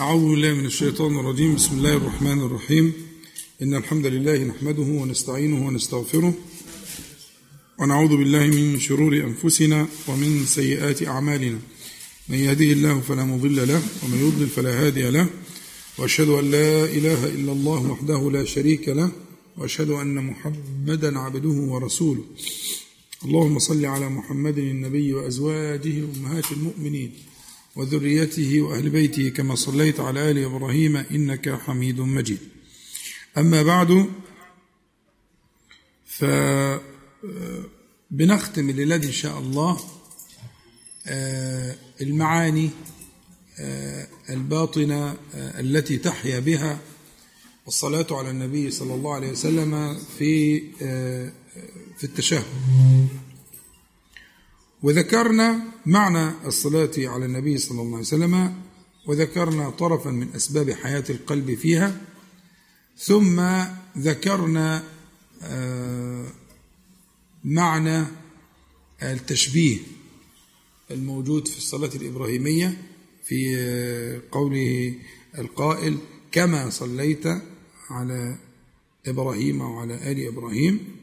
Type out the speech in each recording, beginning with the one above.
أعوذ بالله من الشيطان الرجيم. بسم الله الرحمن الرحيم. إن الحمد لله نحمده ونستعينه ونستغفره ونعوذ بالله من شرور أنفسنا ومن سيئات أعمالنا. من يهده الله فلا مضل له ومن يضلل فلا هادي له. وأشهد أن لا إله إلا الله وحده لا شريك له. وأشهد أن محمدا عبده ورسوله. اللهم صل على محمد النبي وأزواجه أمهات المؤمنين. وذريته وأهل بيته كما صليت على آل إبراهيم إنك حميد مجيد. أما بعد فبنختم الليلة إن شاء الله المعاني الباطنة التي تحيا بها الصلاة على النبي صلى الله عليه وسلم في في التشهد. وذكرنا معنى الصلاة على النبي صلى الله عليه وسلم وذكرنا طرفا من أسباب حياة القلب فيها ثم ذكرنا معنى التشبيه الموجود في الصلاة الإبراهيمية في قوله القائل كما صليت على إبراهيم وعلى آل إبراهيم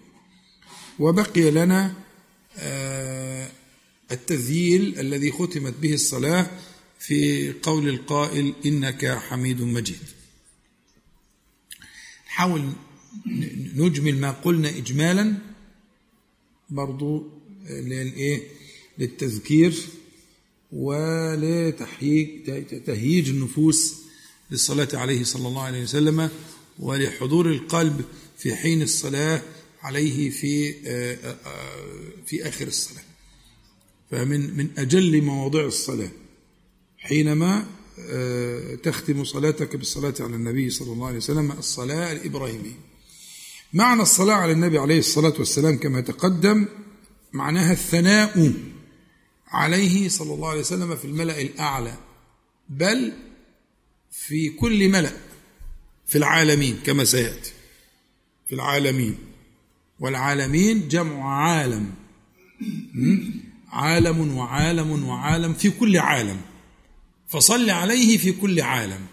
وبقي لنا التذييل الذي ختمت به الصلاة في قول القائل إنك حميد مجيد. نحاول نجمل ما قلنا إجمالا برضو للإيه؟ للتذكير ولتهييج النفوس للصلاة عليه صلى الله عليه وسلم ولحضور القلب في حين الصلاة عليه في في آخر الصلاة. فمن من أجل مواضع الصلاة حينما تختم صلاتك بالصلاة على النبي صلى الله عليه وسلم الصلاة الإبراهيمية. معنى الصلاة على النبي عليه الصلاة والسلام كما تقدم معناها الثناء عليه صلى الله عليه وسلم في الملأ الأعلى بل في كل ملأ في العالمين كما سيأتي. في العالمين. والعالمين جمع عالم. عالم وعالم وعالم في كل عالم. فصل عليه في كل عالم.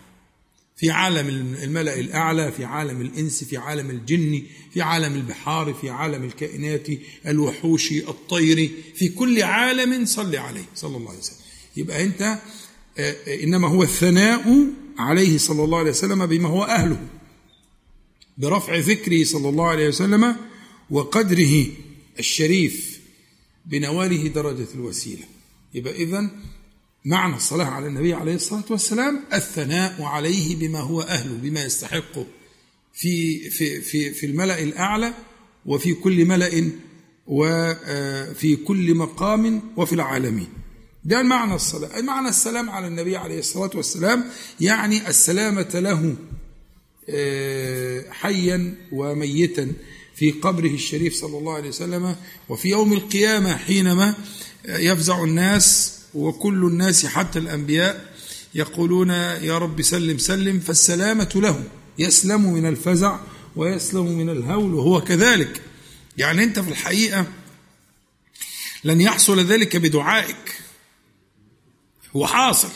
في عالم الملأ الأعلى في عالم الإنس في عالم الجن في عالم البحار في عالم الكائنات الوحوش الطير في كل عالم صل عليه صلى الله عليه وسلم. يبقى أنت إنما هو الثناء عليه صلى الله عليه وسلم بما هو أهله. برفع ذكره صلى الله عليه وسلم وقدره الشريف. بنواله درجة الوسيلة. يبقى إذن معنى الصلاة على النبي عليه الصلاة والسلام الثناء عليه بما هو أهله بما يستحقه في في في في الملأ الأعلى وفي كل ملأ وفي كل مقام وفي العالمين. ده معنى الصلاة. معنى السلام على النبي عليه الصلاة والسلام يعني السلامة له حيا وميتا. في قبره الشريف صلى الله عليه وسلم وفي يوم القيامة حينما يفزع الناس وكل الناس حتى الأنبياء يقولون يا رب سلم سلم. فالسلامة له يسلم من الفزع ويسلم من الهول وهو كذلك. يعني أنت في الحقيقة لن يحصل ذلك بدعائك. هو حاصل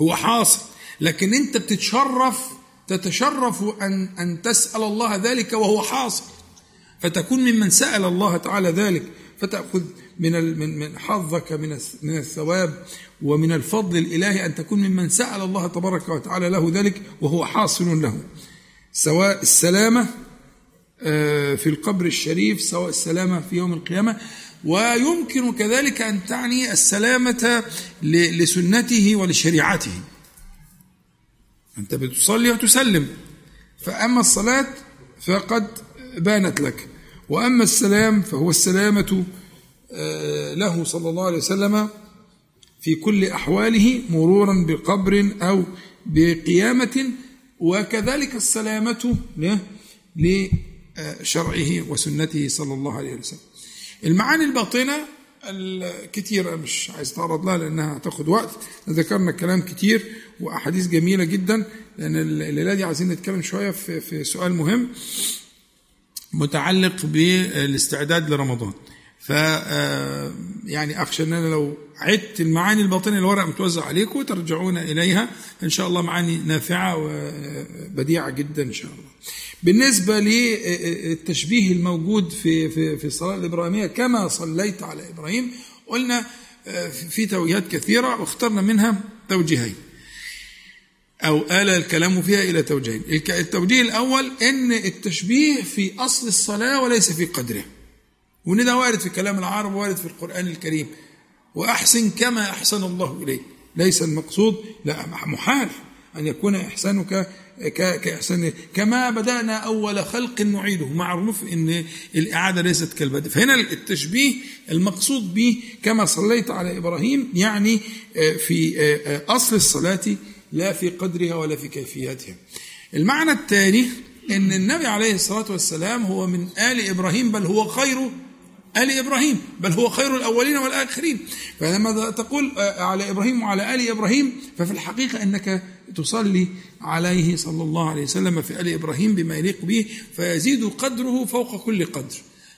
هو حاصل. لكن أنت بتتشرف تتشرف أن أن تسأل الله ذلك وهو حاصل. فتكون ممن سأل الله تعالى ذلك فتأخذ من من حظك من من الثواب ومن الفضل الإلهي أن تكون ممن سأل الله تبارك وتعالى له ذلك وهو حاصل له. سواء السلامة في القبر الشريف سواء السلامة في يوم القيامة. ويمكن كذلك أن تعني السلامة لسنته ولشريعته. أنت بتصلي وتسلم. فأما الصلاة فقد بانت لك. وأما السلام فهو السلامة له صلى الله عليه وسلم في كل أحواله مرورا بقبر أو بقيامة. وكذلك السلامة لشرعه وسنته صلى الله عليه وسلم. المعاني الباطنة الكتير مش عايز اتعرض لها لأنها هتاخد وقت. ذكرنا كلام كتير وأحاديث جميلة جدا لأن الليلة دي عايزين نتكلم شوية في في سؤال مهم متعلق بالاستعداد لرمضان. ف آه، يعني اخشى ان أنا لو عدت المعاني الباطنيه الورق متوزع عليكم ترجعون إليها. إن شاء الله معاني نافعة وبديعة جدا إن شاء الله. بالنسبة للتشبيه الموجود في في في الصلاة الإبراهيمية كما صليت على إبراهيم قلنا آه، في توجيهات كثيرة واخترنا منها توجيهين. أو آل الكلام فيها إلى توجيهين. التوجيه الأول أن التشبيه في أصل الصلاة وليس في قدرها وإن ده وارد في كلام العرب وارد في القرآن الكريم. وأحسن كما أحسن الله إليك. ليس المقصود لا محال أن يكون إحسانك كاحسان كما بدأنا أول خلق نعيده معروف إن الإعادة ليست كالبدء. فهنا التشبيه المقصود به كما صليت على إبراهيم يعني آه، في آه، آه، أصل الصلاة لا في قدرها ولا في كيفيتها المعنى الثاني إن النبي عليه الصلاة والسلام هو من آل إبراهيم بل هو خير آل إبراهيم بل هو خير الأولين والآخرين. فلما تقول على إبراهيم وعلى آل إبراهيم ففي الحقيقة أنك تصلي عليه صلى الله عليه وسلم في آل إبراهيم بما يليق به فيزيد قدره فوق كل قدر.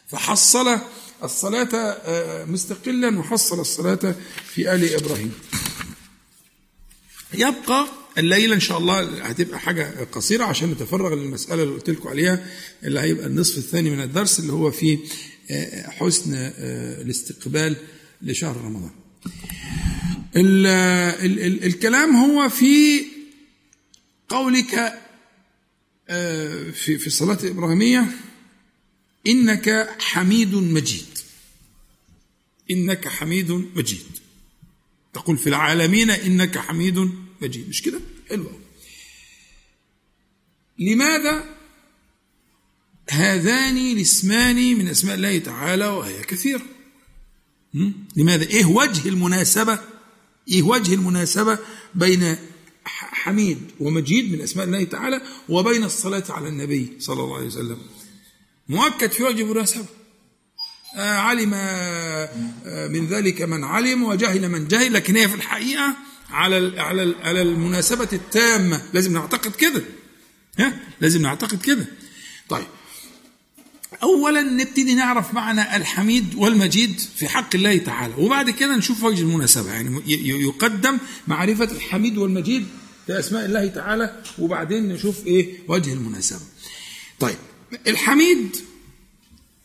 فحصل الصلاة آه، مستقلا وحصل الصلاة في آل إبراهيم. يبقى الليلة إن شاء الله هتبقى حاجة قصيرة عشان نتفرغ للمسألة اللي قلت لكم عليها اللي هيبقى النصف الثاني من الدرس اللي هو في حسن آه، الاستقبال لشهر رمضان. ال ال ال الكلام هو في قولك آه، في في الصلاة الإبراهيمية إنك حميد مجيد. إنك حميد مجيد. تقول في العالمين إنك حميد مجيد. مش كده؟ حلو لماذا هذان الاسمان من أسماء الله تعالى وهي كثيرة؟ لماذا؟ إيه وجه المناسبة؟ إيه وجه المناسبة بين حميد ومجيد من أسماء الله تعالى وبين الصلاة على النبي صلى الله عليه وسلم. مؤكد في وجه المناسبه آه علم آه من ذلك من علم وجهل من جهل لكن هي في الحقيقة على على على المناسبة التامة. لازم نعتقد كده. ها؟ لازم نعتقد كده. طيب. اولا نبتدي نعرف معنى الحميد والمجيد في حق الله تعالى. وبعد كده نشوف وجه المناسبة. يعني يقدم معرفة الحميد والمجيد في اسماء الله تعالى وبعدين نشوف إيه وجه المناسبة. طيب الحميد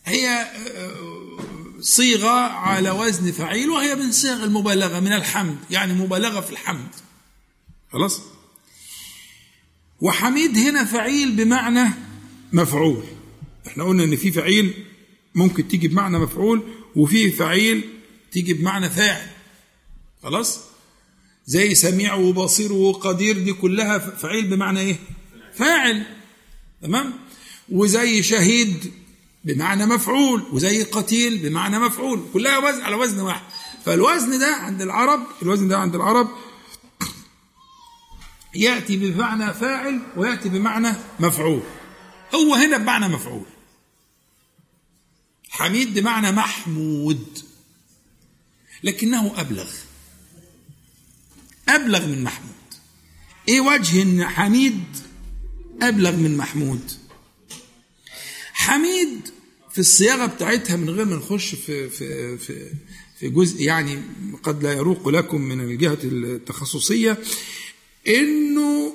هي آه، صيغة على وزن فعيل وهي من صيغ المبالغة من الحمد يعني مبالغة في الحمد. خلاص؟ وحميد هنا فعيل بمعنى مفعول. إحنا قلنا إن في فعيل ممكن تيجي بمعنى مفعول وفي فعيل تيجي بمعنى فاعل. خلاص؟ زي سميع وبصير وقدير دي كلها فعيل بمعنى إيه؟ فاعل. تمام؟ وزي شهيد بمعنى مفعول وزي قتيل بمعنى مفعول. كلها وزن على وزن واحد. فالوزن ده عند العرب الوزن ده عند العرب يأتي بمعنى فاعل ويأتي بمعنى مفعول. هو هنا بمعنى مفعول. حميد بمعنى محمود. لكنه أبلغ. أبلغ من محمود. إيه وجه إن حميد أبلغ من محمود؟ حميد في الصياغة بتاعتها من غير ما نخش في في في في جزء يعني قد لا يروق لكم من الجهة التخصصية إنه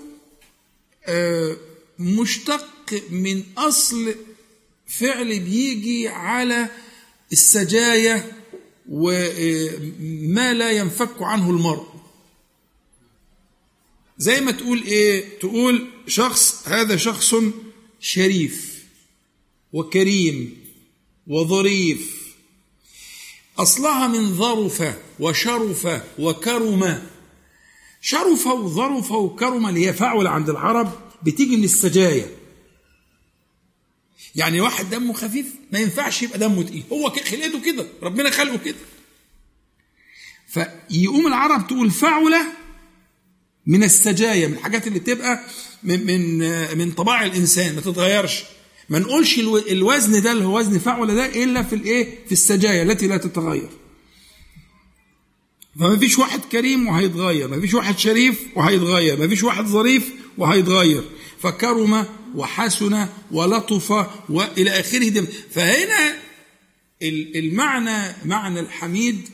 آه، مشتق من أصل فعل بيجي على السجايا وما لا ينفك عنه المرء. زي ما تقول إيه؟ تقول شخص هذا شخص شريف وكريم وظريف. أصلها من ظرف وشرف وكرم. شرف وظرف وكرم اللي هي فعل عند العرب بتيجي من السجايا يعني واحد دمه خفيف ما ينفعش يبقى دمه تقيل. هو خلقته كده ربنا خلقه كده. فيقوم العرب تقول فعله من السجايا من الحاجات اللي تبقى من من من طباع الإنسان ما تتغيرش. ما نقولش الوزن ده اللي هو وزن فعله ده إلا في الإيه؟ في السجايا التي لا تتغير. فما فيش واحد كريم وهيتغير ما فيش واحد شريف وهيتغير ما فيش واحد ظريف وهيتغير. فكرم وحسن ولطف وإلى آخره. دم فهنا المعنى معنى الحميد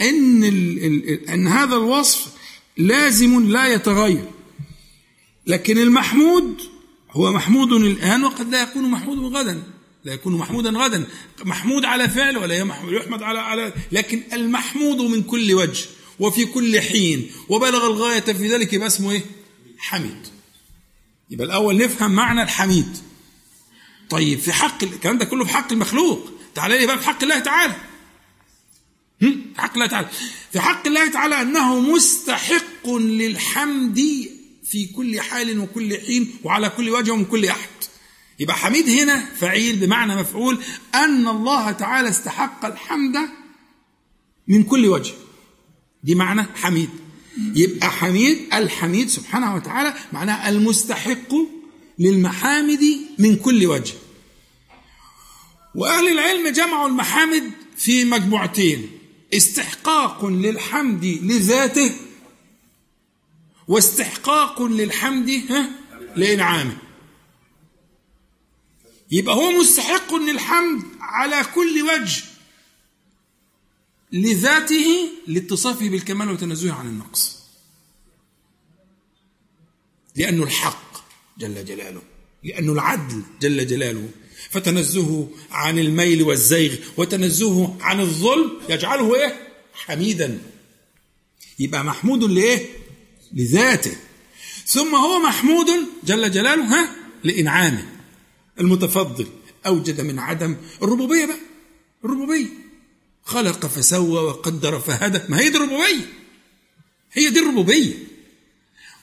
إن إن هذا الوصف لازم لا يتغير. لكن المحمود هو محمود الآن وقد لا يكون محمود غدا. لا يكون محمودا غدا. محمود على فعل ولا يحمد على على لكن المحمود من كل وجه وفي كل حين. وبلغ الغاية في ذلك يبقى اسمه إيه؟ حميد. يبقى الأول نفهم معنى الحميد. طيب في حق الكلام ده كله في حق المخلوق. تعالى لي بقى في حق الله تعالى. في حق الله تعالى. في حق الله تعالى أنه مستحق للحمد في كل حال وكل حين وعلى كل وجه ومن كل أحد. يبقى حميد هنا فعيل بمعنى مفعول أن الله تعالى استحق الحمد من كل وجه. دي معنى حميد. يبقى حميد الحميد سبحانه وتعالى معناه المستحق للمحامد من كل وجه. وأهل العلم جمعوا المحامد في مجموعتين استحقاق للحمد لذاته واستحقاق للحمد لإنعامه. يبقى هو مستحق للحمد على كل وجه. لذاته لاتصافه بالكمال وتنزهه عن النقص. لأنه الحق جل جلاله لأنه العدل جل جلاله. فتنزهه عن الميل والزيغ وتنزهه عن الظلم يجعله إيه؟ حميدا. يبقى محمود لإيه؟ لذاته. ثم هو محمود جل جلاله ها؟ لإنعامه. المتفضل أوجد من عدم الربوبية بقى. الربوبية. خلق فسوى وقدر فهدى. ما هي دي الربوبية؟ هي دي الربوبية.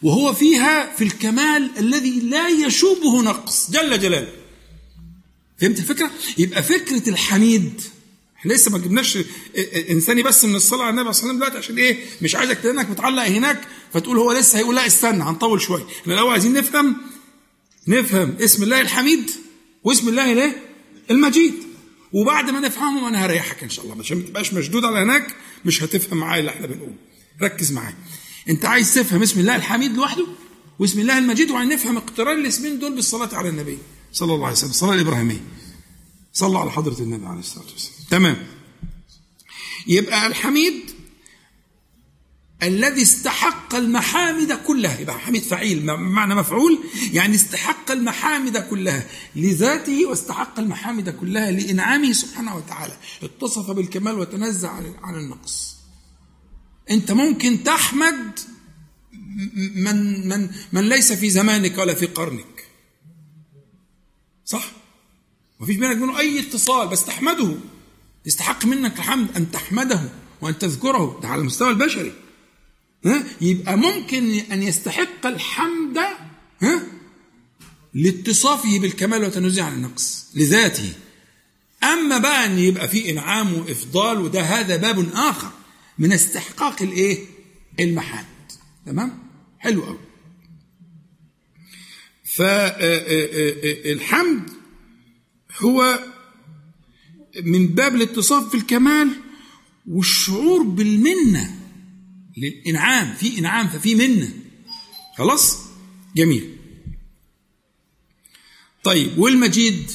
وهو فيها في الكمال الذي لا يشوبه نقص. جل جلاله. فهمت الفكرة؟ يبقى فكرة الحميد. إحنا لسه ما جبناش إنساني بس من الصلاة على النبي صلى الله عليه وسلم دلوقتي عشان إيه؟ مش عايزك تلاقيك متعلق هناك فتقول هو لسه هيقول لا استنى هنطول شوية، إحنا الأول عايزين نفهم نفهم اسم الله الحميد واسم الله الايه؟ المجيد. وبعد ما نفهمهم أنا هريحك إن شاء الله. عشان ما تبقاش مشدود على هناك مش هتفهم معايا اللي إحنا بنقوله. ركز معايا. أنت عايز تفهم اسم الله الحميد لوحده واسم الله المجيد وعايز نفهم اقتران الاسمين دول بالصلاة على النبي صلى الله عليه وسلم الصلاة الإبراهيمية. صلى على حضرة النبي عليه الصلاة والسلام. تمام. يبقى الحميد الذي استحق المحامد كلها. يبقى حميد فعيل معنى مفعول يعني استحق المحامد كلها لذاته واستحق المحامد كلها لإنعامه سبحانه وتعالى. اتصف بالكمال وتنزع عن النقص. أنت ممكن تحمد من من من ليس في زمانك ولا في قرنك. صح؟ مفيش بينك وبينه أي اتصال بس تحمده. يستحق منك الحمد أن تحمده وأن تذكره. ده على المستوى البشري. يبقى ممكن أن يستحق الحمد لاتصافه بالكمال وتنزيه عن النقص لذاته. أما بقى أن يبقى في إنعام وإفضال وده هذا باب آخر من استحقاق الإيه؟ المحامد تمام؟ حلو قوي فالحمد هو من باب الاتصاف في الكمال والشعور بالمنة. للإنعام في إنعام ففي منة. خلاص؟ جميل. طيب والمجيد؟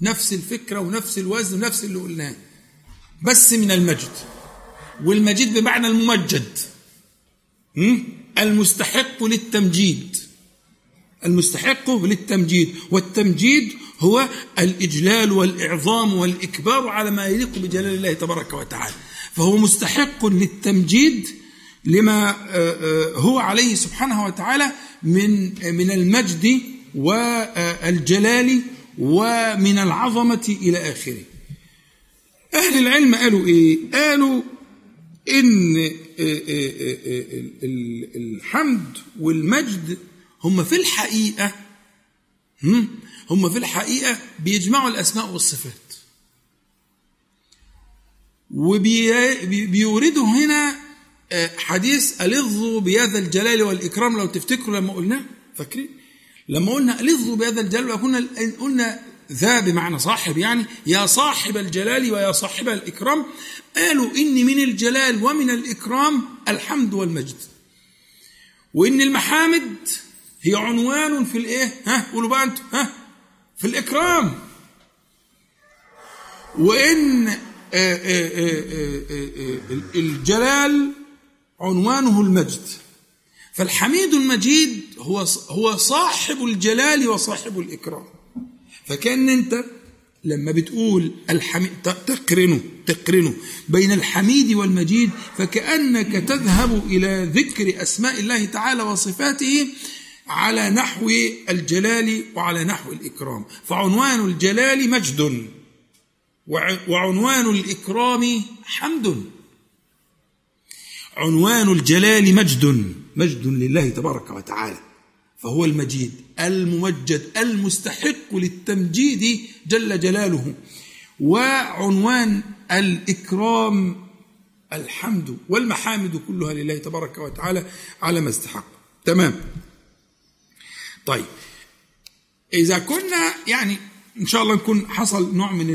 نفس الفكرة ونفس الوزن ونفس اللي قلناه. بس من المجد. والمجيد بمعنى الممجد. المستحق للتمجيد. المستحق للتمجيد. والتمجيد هو الإجلال والإعظام والإكبار على ما يليق بجلال الله تبارك وتعالى. فهو مستحق للتمجيد لما هو عليه سبحانه وتعالى من من المجد والجلال ومن العظمة إلى آخره أهل العلم قالوا إيه؟ قالوا إن الحمد والمجد هم في الحقيقة هم في الحقيقة بيجمعوا الأسماء والصفات وبيوردوا هنا حديث ألظوا بهذا الجلال والإكرام لو تفتكروا لما قلنا فاكرين؟ لما قلنا ألظوا بهذا الجلال وكنا قلنا ذا بمعنى صاحب يعني يا صاحب الجلال ويا صاحب الإكرام. قالوا إن من الجلال ومن الإكرام الحمد والمجد. وإن المحامد هي عنوان في الإيه؟ ها؟ قولوا بقى أنتوا ها؟ في الإكرام. وإن آه، آه، آه، الجلال عنوانه المجد. فالحميد المجيد هو هو صاحب الجلال وصاحب الإكرام. فكأن أنت لما بتقول الحميد تقرنه تقرنه بين الحميد والمجيد فكأنك تذهب إلى ذكر أسماء الله تعالى وصفاته على نحو الجلال وعلى نحو الإكرام. فعنوان الجلال مجد وعنوان الإكرام حمد. عنوان الجلال مجد مجد لله تبارك وتعالى فهو المجيد الممجد المستحق للتمجيد جل جلاله وعنوان الإكرام الحمد والمحامد كلها لله تبارك وتعالى على ما استحق. تمام؟ طيب إذا كنا يعني إن شاء الله نكون حصل نوع من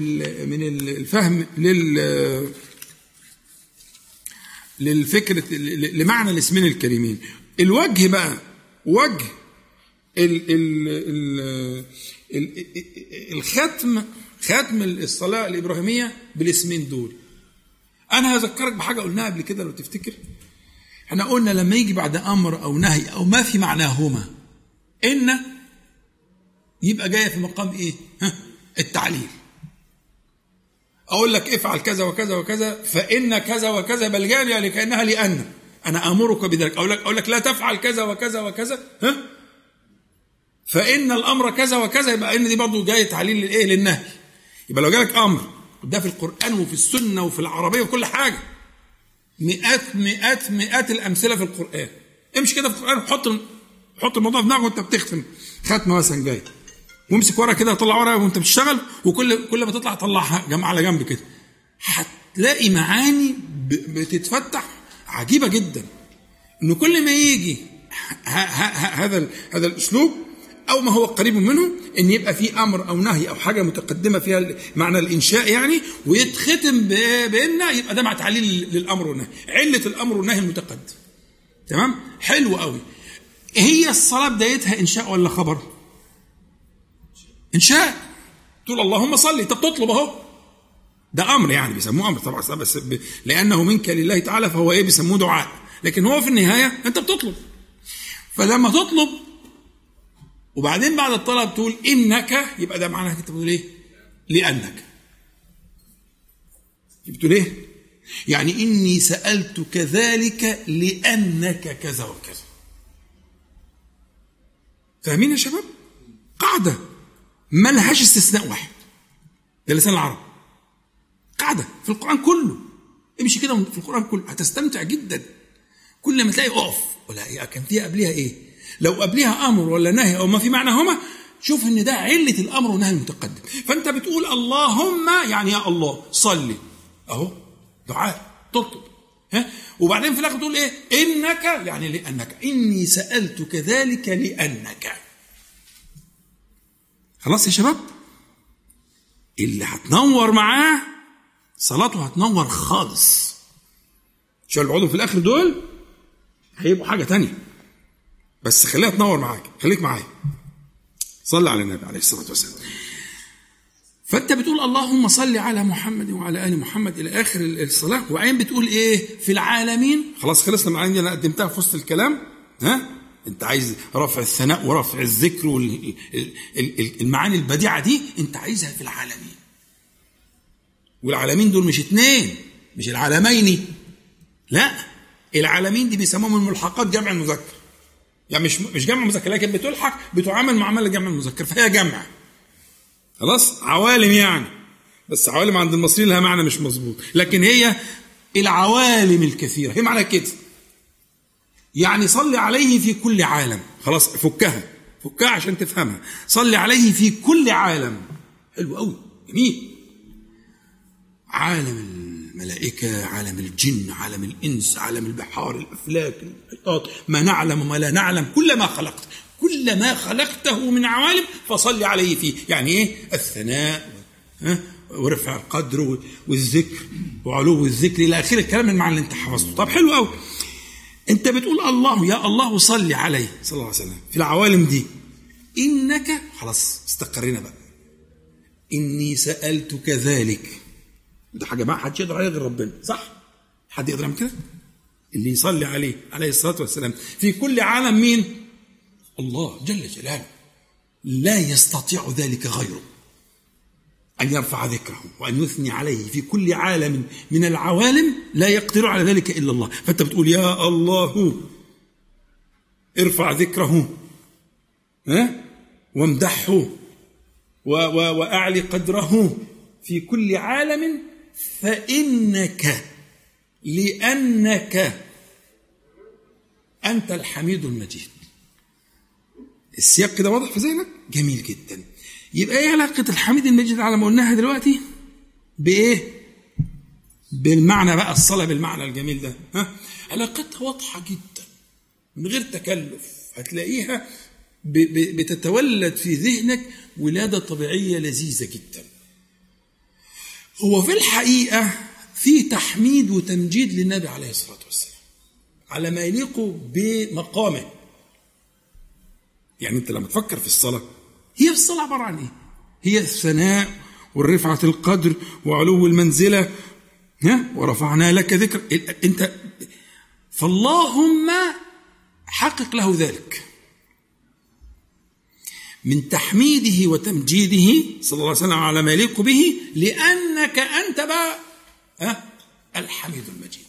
من الفهم لل للفكرة لمعنى الاسمين الكريمين. الوجه بقى وجه ال ال ال الختم ختم الصلاة الإبراهيمية بالاسمين دول. أنا هذكرك بحاجة قلناها قبل كده لو تفتكر. إحنا قلنا لما يجي بعد أمر أو نهي أو ما في معناهما إن يبقى جاية في مقام إيه؟ التعليل. أقول لك افعل كذا وكذا وكذا فإن كذا وكذا بل جارية لكأنها لأن. أنا آمرك بذلك. أقول لك أقول لك لا تفعل كذا وكذا وكذا. ها؟ فإن الأمر كذا وكذا يبقى إن دي برضه جاية تعليل للإيه؟ للنهي. يبقى لو جالك أمر ده في القرآن وفي السنة وفي العربية وكل حاجة. مئات مئات مئات الأمثلة في القرآن. امشي كده في القرآن حط حط الموضوع في دماغك وأنت بتختم. ختمة مثلا جاي وامسك ورقة كده طلع ورقة وانت بتشتغل وكل كل ما تطلع طلعها جنب على جنب كده. هتلاقي معاني بتتفتح عجيبة جدا. إنه كل ما يجي هذا هذا الأسلوب أو ما هو قريب منه إن يبقى في أمر أو نهي أو حاجة متقدمة فيها معنى الإنشاء يعني ويتختم بان يبقى ده مع تعليل للأمر والنهي. علة الأمر والنهي المتقدم. تمام؟ حلو قوي هي الصلاة بدايتها إنشاء ولا خبر؟ انشاء تقول اللهم صلي انت بتطلب أهو ده أمر يعني بيسموه أمر طبعا بس. لأنه منك لله تعالى فهو إيه بيسموه دعاء لكن هو في النهاية أنت بتطلب فلما تطلب وبعدين بعد الطلب تقول إنك يبقى ده معناها أنت بتقول إيه؟ لأنك بتقول إيه؟ يعني إني سألتك ذلك لأنك كذا وكذا فاهمين يا شباب؟ قاعدة ما لهاش استثناء واحد. ده لسان العرب. قاعدة في القرآن كله. امشي كده في القرآن كله. هتستمتع جدا. كل ما تلاقي أقف. ولا كان فيها قبلها إيه؟ لو قبلها أمر ولا نهي أو ما في معناهما شوف إن ده علة الأمر والنهي المتقدم. فأنت بتقول اللهم يعني يا الله صلي. أهو دعاء تطلب. ها؟ وبعدين في الآخر تقول إيه؟ إنك يعني لأنك. إني سألتك ذلك لأنك. خلاص يا شباب؟ اللي هتنور معاه صلاته هتنور خالص. عشان اللي في الآخر دول؟ هيبقوا حاجة تانية. بس خليها تنور معاك. خليك معايا. صلي على النبي عليه الصلاة والسلام. فأنت بتقول اللهم صل على محمد وعلى آل محمد إلى آخر الصلاة وبعدين بتقول إيه؟ في العالمين؟ خلاص خلصنا من دي أنا قدمتها في وسط الكلام. ها؟ انت عايز رفع الثناء ورفع الذكر والمعاني البديعة دي انت عايزها في العالمين. والعالمين دول مش اتنين مش العالمين. لا العالمين دي بيسموهم الملحقات جمع المذكر. يعني مش مش جمع مذكر لكن بتلحق بتعامل معامله جمع المذكر فهي جمع. خلاص؟ عوالم يعني. بس عوالم عند المصريين لها معنى مش مظبوط. لكن هي العوالم الكثيرة. هي معنى كده. يعني صل عليه في كل عالم. خلاص فكها. فكها عشان تفهمها. صل عليه في كل عالم. حلو قوي. جميل. عالم الملائكة عالم الجن عالم الإنس عالم البحار الأفلاك المحيطات ما نعلم وما لا نعلم. كل ما خلقت. كل ما خلقته من عوالم فصل عليه فيه. يعني إيه؟ الثناء ورفع القدر والذكر. وعلو الذكر إلى آخر الكلام المعنى اللي أنت حفظته. طب حلو قوي. انت بتقول الله يا الله صلي عليه. صلى الله عليه وسلم. في العوالم دي. إنك خلاص استقرينا بقى. إني سألتك ذلك. ده حاجة ما حدش يقدر عليها غير ربنا صح؟ حد يقدر يعمل كده؟ اللي يصلي عليه عليه الصلاة والسلام. في كل عالم مين؟ الله جل جلاله. لا يستطيع ذلك غيره. أن يرفع ذكره وأن يثني عليه في كل عالم من العوالم لا يقدر على ذلك إلا الله. فأنت بتقول يا الله ارفع ذكره ها؟ وامدحه وأعلي قدره في كل عالم. فإنك لأنك أنت الحميد المجيد. السياق كده واضح في ذهنك؟ جميل جدا. يبقى إيه علاقة الحميد المجيد على ما قلناها دلوقتي بإيه؟ بالمعنى بقى الصلاة بالمعنى الجميل ده ها؟ علاقتها واضحة جدا من غير تكلف هتلاقيها بتتولد في ذهنك ولادة طبيعية لذيذة جدا هو في الحقيقة في تحميد وتمجيد للنبي عليه الصلاة والسلام على ما يليق بمقامه يعني أنت لما تفكر في الصلاة هي الصلاة عبارة عن إيه؟ هي الثناء والرفعة القدر وعلو المنزلة. ها؟ ورفعنا لك ذكر. أنت فاللهم حقق له ذلك. من تحميده وتمجيده صلى الله عليه وسلم على ما يليق به لأنك أنت بقى الحميد المجيد.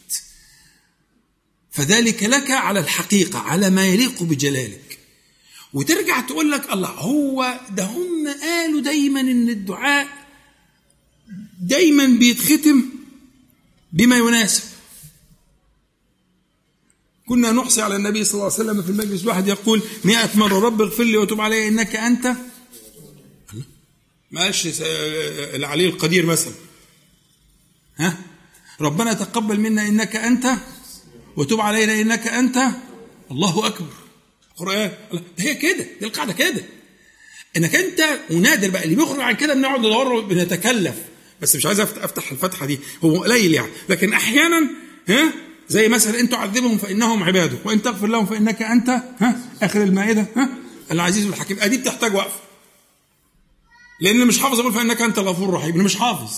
فذلك لك على الحقيقة على ما يليق بجلالك. وترجع تقول لك الله هو ده هم قالوا دايما إن الدعاء دايما بيتختم بما يناسب. كنا نحصي على النبي صلى الله عليه وسلم في المجلس الواحد يقول مئة مرة رب اغفر لي وتب علي إنك أنت ما قالش العلي القدير مثلا. ها؟ ربنا تقبل منا إنك أنت وتب علينا إنك أنت الله أكبر. القرآن. هي كده دي القاعدة كده. إنك أنت ونادر بقى اللي بيخرج عن كده بنقعد ندور بنتكلف. بس مش عايز أفتح الفتحة دي هو قليل يعني. لكن أحيانا ها زي مثلا ان تعذبهم فإنهم عبادك وإن تغفر لهم فإنك أنت ها آخر المائدة ها العزيز الحكيم. أدي بتحتاج وقفه لأن اللي مش حافظ يقول فإنك أنت الغفور الرحيم اللي مش حافظ.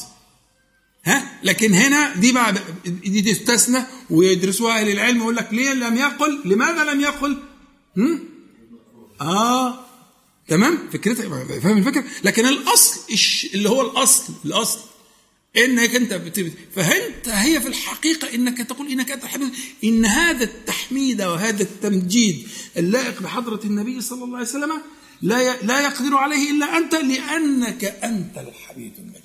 ها لكن هنا دي بقى دي تستثنى ويدرسوها أهل العلم يقول لك ليه لم يقل لماذا لم يقل؟ هم؟ آه تمام فكرتها فاهم الفكرة لكن الأصل اللي هو الأصل الأصل إنك أنت بت... فانت هي في الحقيقة إنك تقول إنك أنت الحميد إن هذا التحميد وهذا التمجيد اللائق بحضرة النبي صلى الله عليه وسلم لا ي... لا يقدر عليه إلا أنت لأنك أنت الحميد المجيد.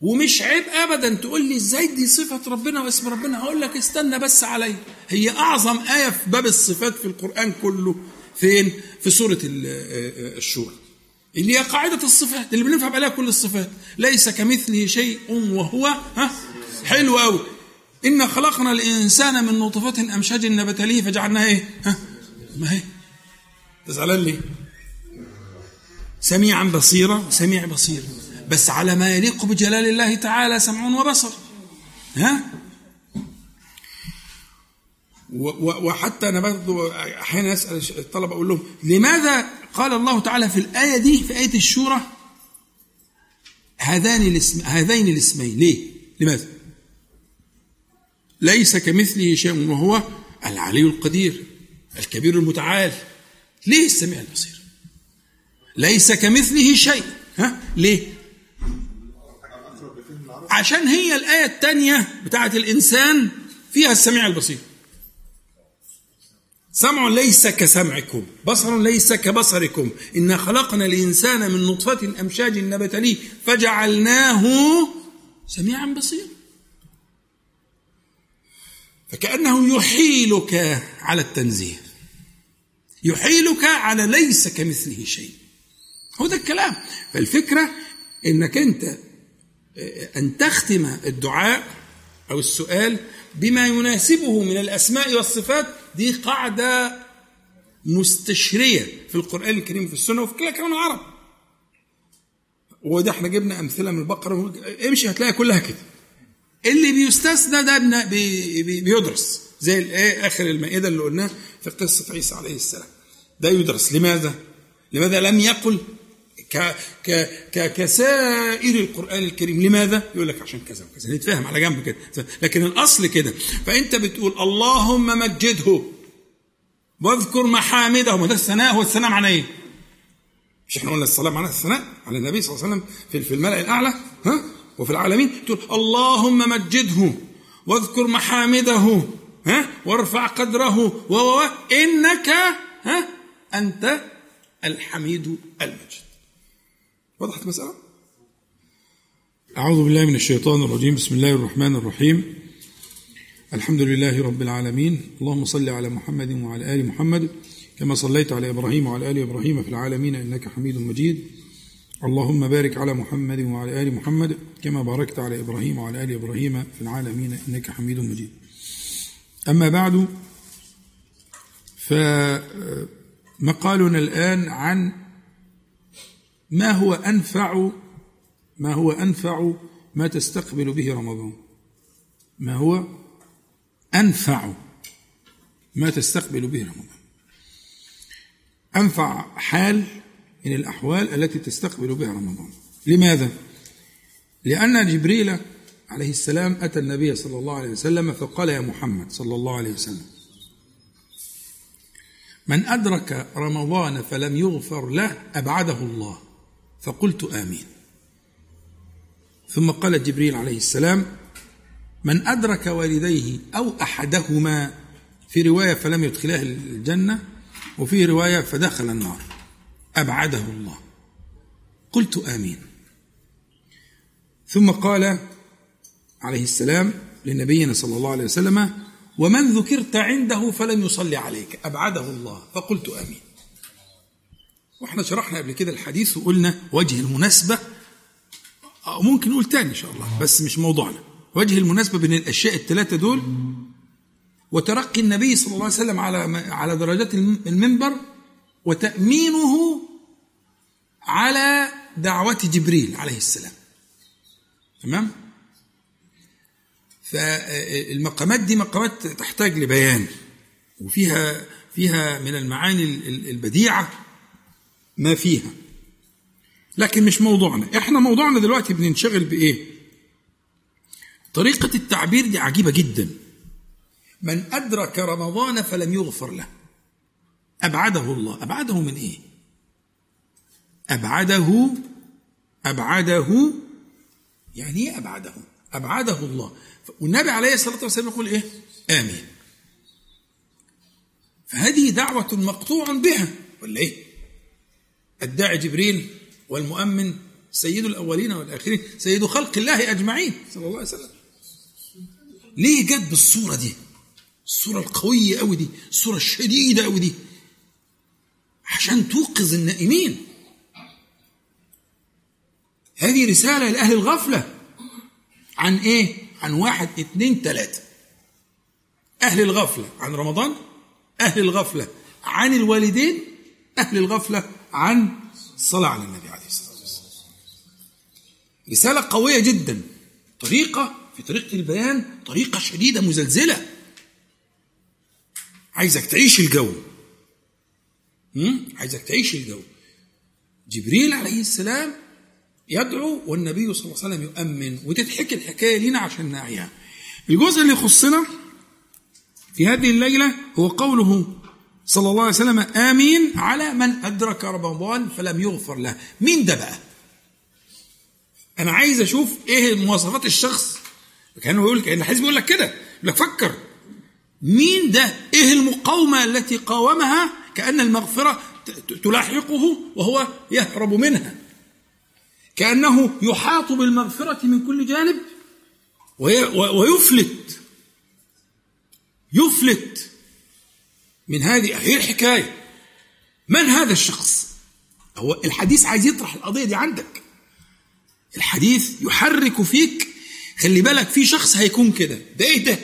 ومش عيب ابدا تقول لي إزاي دي صفة ربنا واسم ربنا؟ هقول لك استنى بس علي هي أعظم آية في باب الصفات في القرآن كله. فين؟ في سورة الشورى. اللي هي قاعدة الصفات اللي بنفهم عليها كل الصفات. ليس كمثله شيء وهو ها؟ حلو قوي إنا خلقنا الإنسان من نطفة أمشاج نبتليه فجعلناه إيه؟ ها؟ ما هي؟ تزعلان ليه سميعا بصيرا سميع بصير. بس على ما يليق بجلال الله تعالى سمع وبصر ها وحتى أنا برضه أحيانا أسأل الطلبة أقول لهم لماذا قال الله تعالى في الآية دي في آية الشورى هذان الاسم هذين الاسمين ليه؟ لماذا؟ ليس كمثله شيء وهو العلي القدير الكبير المتعال ليه السميع البصير؟ ليس كمثله شيء ها؟ ليه؟ عشان هي الآية الثانية بتاعت الإنسان فيها السميع البصير. سمع ليس كسمعكم بصر ليس كبصركم. إنا خلقنا الإنسان من نطفة أمشاج نبتليه فجعلناه سميعا بصيرا. فكأنه يحيلك على التنزيه. يحيلك على ليس كمثله شيء. هو ده الكلام. فالفكرة إنك أنت أن تختم الدعاء أو السؤال بما يناسبه من الأسماء والصفات دي قاعدة مستشرية في القرآن الكريم في السنة وفي كل كلام العرب. وده إحنا جبنا أمثلة من البقرة امشي هتلاقي كلها كده. اللي بيستثنى ده بيدرس. زي الايه آخر المائدة اللي قلناه في قصة عيسى عليه السلام. ده يدرس. لماذا؟ لماذا لم يقل ك ك ك كسائر القرآن الكريم. لماذا؟ يقول لك عشان كذا وكذا. نتفاهم على جنب كده. لكن الأصل كده. فأنت بتقول اللهم مجده. واذكر محامده ما ده الثناء. هو الثناء معناه إيه؟ مش إحنا قلنا الصلاة معناها الثناء على النبي صلى الله عليه وسلم في في الملأ الأعلى ها؟ وفي العالمين. تقول اللهم مجده. واذكر محامده ها؟ وارفع قدره. و. إنك ها؟ أنت الحميد المجيد. وضحت المساله؟ أعوذ بالله من الشيطان الرجيم. بسم الله الرحمن الرحيم. الحمد لله رب العالمين. اللهم صل على محمد وعلى آل محمد كما صليت على إبراهيم وعلى آل إبراهيم في العالمين إنك حميد مجيد. اللهم بارك على محمد وعلى آل محمد كما باركت على إبراهيم وعلى آل إبراهيم في العالمين إنك حميد مجيد. أما بعد فمقالنا الآن عن ما هو أنفع ما هو أنفع ما تستقبل به رمضان؟ ما هو أنفع ما تستقبل به رمضان؟ أنفع حال من الأحوال التي تستقبل بها رمضان. لماذا؟ لأن جبريل عليه السلام أتى النبي صلى الله عليه وسلم فقال يا محمد صلى الله عليه وسلم من أدرك رمضان فلم يغفر له أبعده الله. فقلت آمين. ثم قال جبريل عليه السلام من أدرك والديه أو أحدهما في رواية فلم يدخلاه الجنة وفي رواية فدخل النار أبعده الله. قلت آمين. ثم قال عليه السلام لنبينا صلى الله عليه وسلم ومن ذكرت عنده فلم يصلي عليك أبعده الله. فقلت آمين. وإحنا شرحنا قبل كده الحديث وقلنا وجه المناسبة أو ممكن نقول تاني إن شاء الله بس مش موضوعنا. وجه المناسبة بين الأشياء الثلاثة دول وترقي النبي صلى الله عليه وسلم على على درجات المنبر وتأمينه على دعوة جبريل عليه السلام. تمام؟ فالمقامات دي مقامات تحتاج لبيان وفيها فيها من المعاني البديعة. ما فيها. لكن مش موضوعنا. إحنا موضوعنا دلوقتي بننشغل بإيه؟ طريقة التعبير دي عجيبة جدا. من أدرك رمضان فلم يغفر له. أبعده الله. أبعده من إيه؟ أبعده أبعده يعني إيه أبعده؟ أبعده الله. والنبي عليه الصلاة والسلام يقول إيه؟ آمين. فهذه دعوة مقطوع بها. ولا إيه؟ الداعي جبريل والمؤمن سيد الأولين والآخرين سيد خلق الله أجمعين صلى الله عليه وسلم. ليه جت بالصورة دي؟ الصورة القوية أوي دي الصورة الشديدة أوي دي. عشان توقظ النائمين. هذه رسالة لأهل الغفلة. عن إيه؟ عن واحد اتنين تلاتة. أهل الغفلة. عن رمضان؟ أهل الغفلة. عن الوالدين؟ أهل الغفلة. عن الصلاة على النبي عليه الصلاة والسلام. رسالة قوية جدا. طريقة في طريقة البيان طريقة شديدة مزلزلة. عايزك تعيش الجو. عايزك تعيش الجو. جبريل عليه السلام يدعو والنبي صلى الله عليه وسلم يؤمن. وتتحكي الحكاية لنا عشان نعيها. الجزء اللي يخصنا في هذه الليلة هو قوله صلى الله عليه وسلم آمين على من أدرك رمضان فلم يغفر له. مين ده بقى؟ أنا عايز أشوف إيه مواصفات الشخص كأنه يقول كأن الحزب يقول لك كده يقول لك فكر مين ده؟ إيه المقاومة التي قاومها كأن المغفرة تلاحقه وهو يهرب منها. كأنه يحاط بالمغفرة من كل جانب ويفلت يفلت من هذه هي الحكاية. من هذا الشخص؟ هو الحديث عايز يطرح القضية دي عندك. الحديث يحرك فيك. خلي بالك في شخص هيكون كده. ده إيه ده؟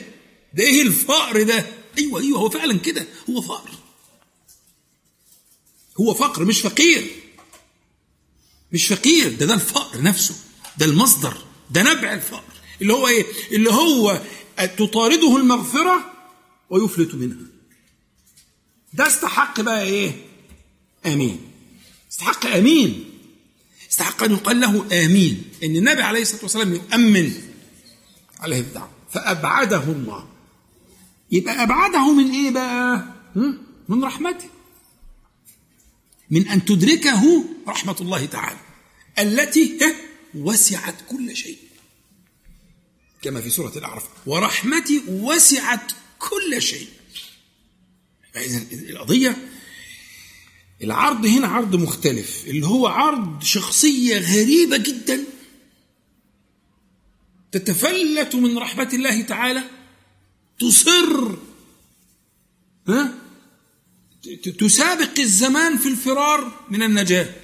ده إيه الفقر ده؟ أيوه أيوه هو فعلا كده. هو فقر. هو فقر مش فقير. مش فقير ده ده الفقر نفسه. ده المصدر ده نبع الفقر. اللي هو إيه؟ اللي هو تطارده المغفرة ويفلت منها. ده استحق بقى إيه؟ آمين. استحق آمين. استحق أن يقال له آمين. إن النبي عليه الصلاة والسلام يؤمن عليه الدعوة. فأبعده الله. يبقى أبعده من إيه بقى؟ من رحمته. من أن تدركه رحمة الله تعالى. التي وسعت كل شيء. كما في سورة الأعراف. ورحمتي وسعت كل شيء. إذا القضية العرض هنا عرض مختلف اللي هو عرض شخصية غريبة جدا تتفلت من رحمة الله تعالى تصر ها؟ تسابق الزمان في الفرار من النجاة.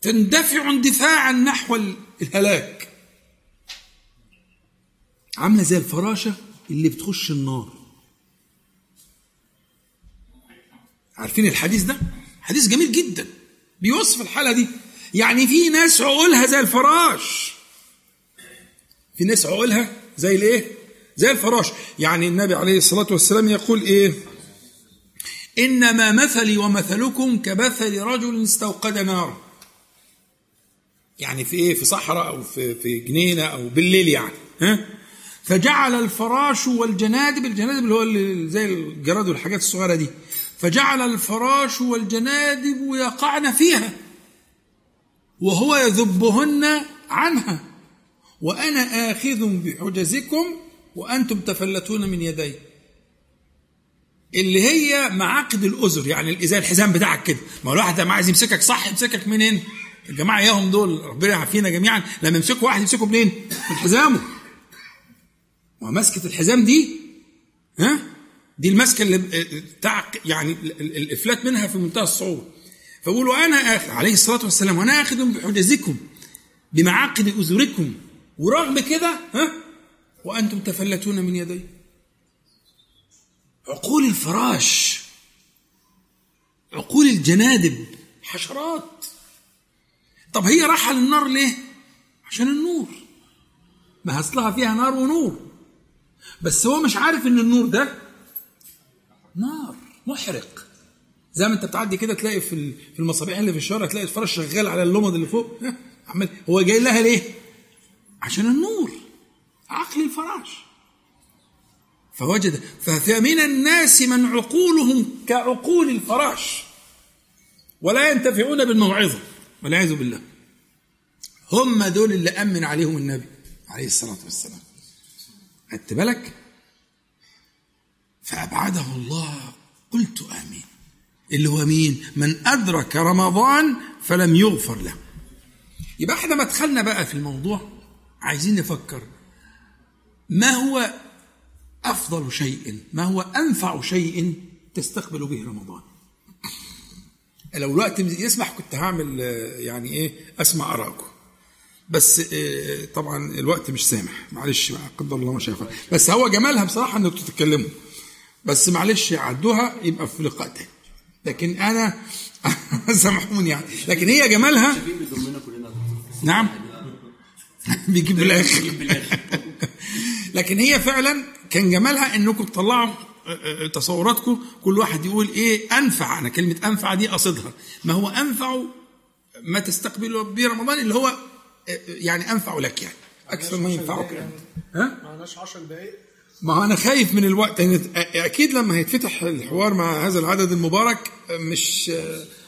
تندفع اندفاعا نحو الهلاك. عاملة زي الفراشة اللي بتخش النار. عارفين الحديث ده؟ حديث جميل جدا. بيوصف الحالة دي. يعني في ناس عقولها زي الفراش. في ناس عقولها زي الايه؟ زي الفراش. يعني النبي عليه الصلاة والسلام يقول إيه؟ إنما مثلي ومثلكم كمثل رجل استوقد نارا يعني في إيه؟ في صحراء أو في في جنينة أو بالليل يعني. ها؟ فجعل الفراش والجنادب الجنادب اللي هو زي الجراد والحاجات الصغيرة دي. فجعل الفراش والجنادب يقعن فيها وهو يذبهن عنها. وأنا آخذ بحجزكم وأنتم تفلتون من يدي. اللي هي معاقد الاذر يعني زي الحزام بتاعك كده. ما الواحد لما عايز يمسكك صح يمسكك منين؟ الجماعة إياهم دول ربنا يعافينا جميعا. لما يمسكوا واحد يمسكوا منين؟ من حزامه. ومسكه الحزام دي؟ ها؟ دي المسكه اللي يعني الإفلات منها في منتهى الصعوبة. فبقولوا أنا آخر عليه الصلاة والسلام وأنا آخذ بحجزكم بمعاقد اذركم ورغم كده ها وأنتم تفلتون من يدي. عقول الفراش عقول الجنادب حشرات. طب هي راحة للنار ليه؟ عشان النور. ما أصلها فيها نار ونور. بس هو مش عارف إن النور ده نار محرق. زي ما انت بتعدي كده تلاقي في في المصابيح اللي في الشارع تلاقي الفرش شغال على اللمض اللي فوق. عمال هو جاي لها ليه؟ عشان النور. عقل الفراش. فوجد فمن الناس من عقولهم كعقول الفراش. ولا ينتفعون بالموعظة. والعياذ بالله. هم دول اللي أمن عليهم النبي عليه الصلاة والسلام. خدت بالك؟ فأبعده الله. قلت آمين. اللي هو مين؟ من أدرك رمضان فلم يغفر له. يبقى إحنا ما دخلنا بقى في الموضوع. عايزين نفكر. ما هو أفضل شيء؟ ما هو أنفع شيء تستقبل به رمضان؟ لو الوقت يسمح كنت هعمل يعني إيه؟ أسمع آرائكم. بس إيه طبعا الوقت مش سامح. معلش قدر الله ما شاء بس هو جمالها بصراحة انكم تتكلموا. بس معلش عدوها يبقى في لقاء تاني لكن أنا سامحوني يعني. لكن هي جمالها. نعم. بيجيب بالآخر. لكن هي فعلا كان جمالها إنكم تطلعوا تصوراتكم كل واحد يقول إيه أنفع. أنا كلمة أنفع دي قصدها. ما هو أنفع ما تستقبل به رمضان اللي هو يعني أنفع لك يعني. أكثر ما ينفعك يعني. ها؟ معناش 10 دقائق ما هو أنا خايف من الوقت يعني أكيد لما هيتفتح الحوار مع هذا العدد المبارك مش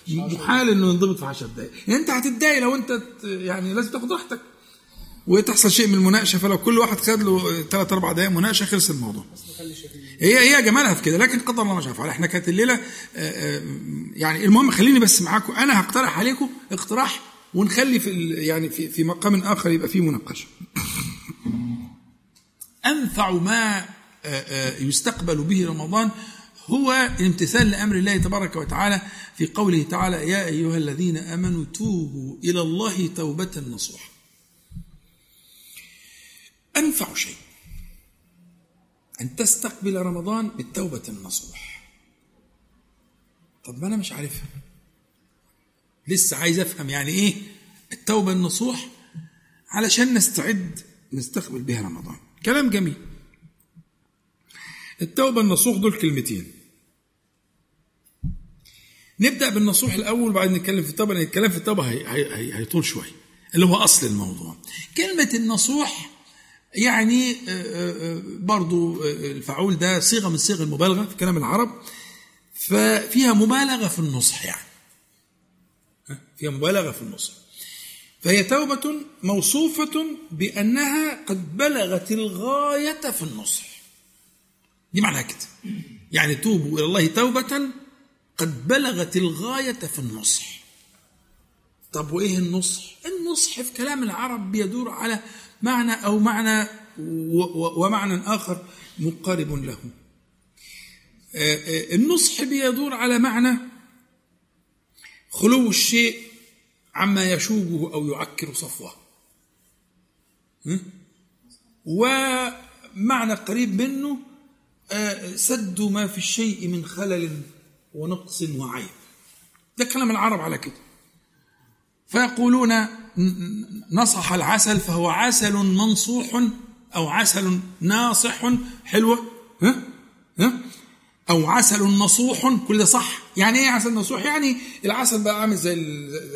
محال إنه ينضبط في 10 دقائق يعني أنت هتتضايق لو أنت يعني لازم تاخد راحتك. وتحصل شيء من المناقشة فلو كل واحد خد له ثلاث أربع دقائق مناقشة خلص الموضوع. هي هي جمالها في كده لكن قدر الله ما شاء فعل إحنا كانت الليلة يعني المهم خليني بس معاكم أنا هقترح عليكم اقتراح ونخلي في يعني في في مقام آخر يبقى فيه مناقشة. أنفع ما يستقبل به رمضان هو الامتثال لأمر الله تبارك وتعالى في قوله تعالى يا أيها الذين آمنوا توبوا إلى الله توبة نصوحا. أنفع شيء أن تستقبل رمضان بالتوبة النصوح. طب ما أنا مش عارفها. لسه عايز أفهم يعني إيه التوبة النصوح علشان نستعد نستقبل بها رمضان. كلام جميل. التوبة النصوح دول كلمتين. نبدأ بالنصوح الأول وبعدين نتكلم في الطبع لأن الكلام في الطبع هي- هي- هي- هيطول شوية اللي هو أصل الموضوع. كلمة النصوح يعني آه، آه، آه، برضو الفعول ده صيغة من صيغ المبالغة في كلام العرب ففيها مبالغة في النصح يعني. ها؟ فيها مبالغة في النصح. فهي توبة موصوفة بأنها قد بلغت الغاية في النصح. دي معناها كده يعني توبوا إلى الله توبة قد بلغت الغاية في النصح طب وإيه النصح؟ النصح في كلام العرب بيدور على معنى أو معنى ومعنى آخر مقارب له آه، آه، النصح بيدور على معنى خلو الشيء عما يشوبه أو يعكر صفوه? ومعنى قريب منه سد ما في الشيء من خلل ونقص وعيب. ده كلام العرب على كده. فيقولون نصح العسل فهو عسل منصوح أو عسل ناصح. حلوة. ها؟ ها؟ أو عسل نصوح. كل ده صح. يعني إيه عسل نصوح؟ يعني العسل بقى عامل زي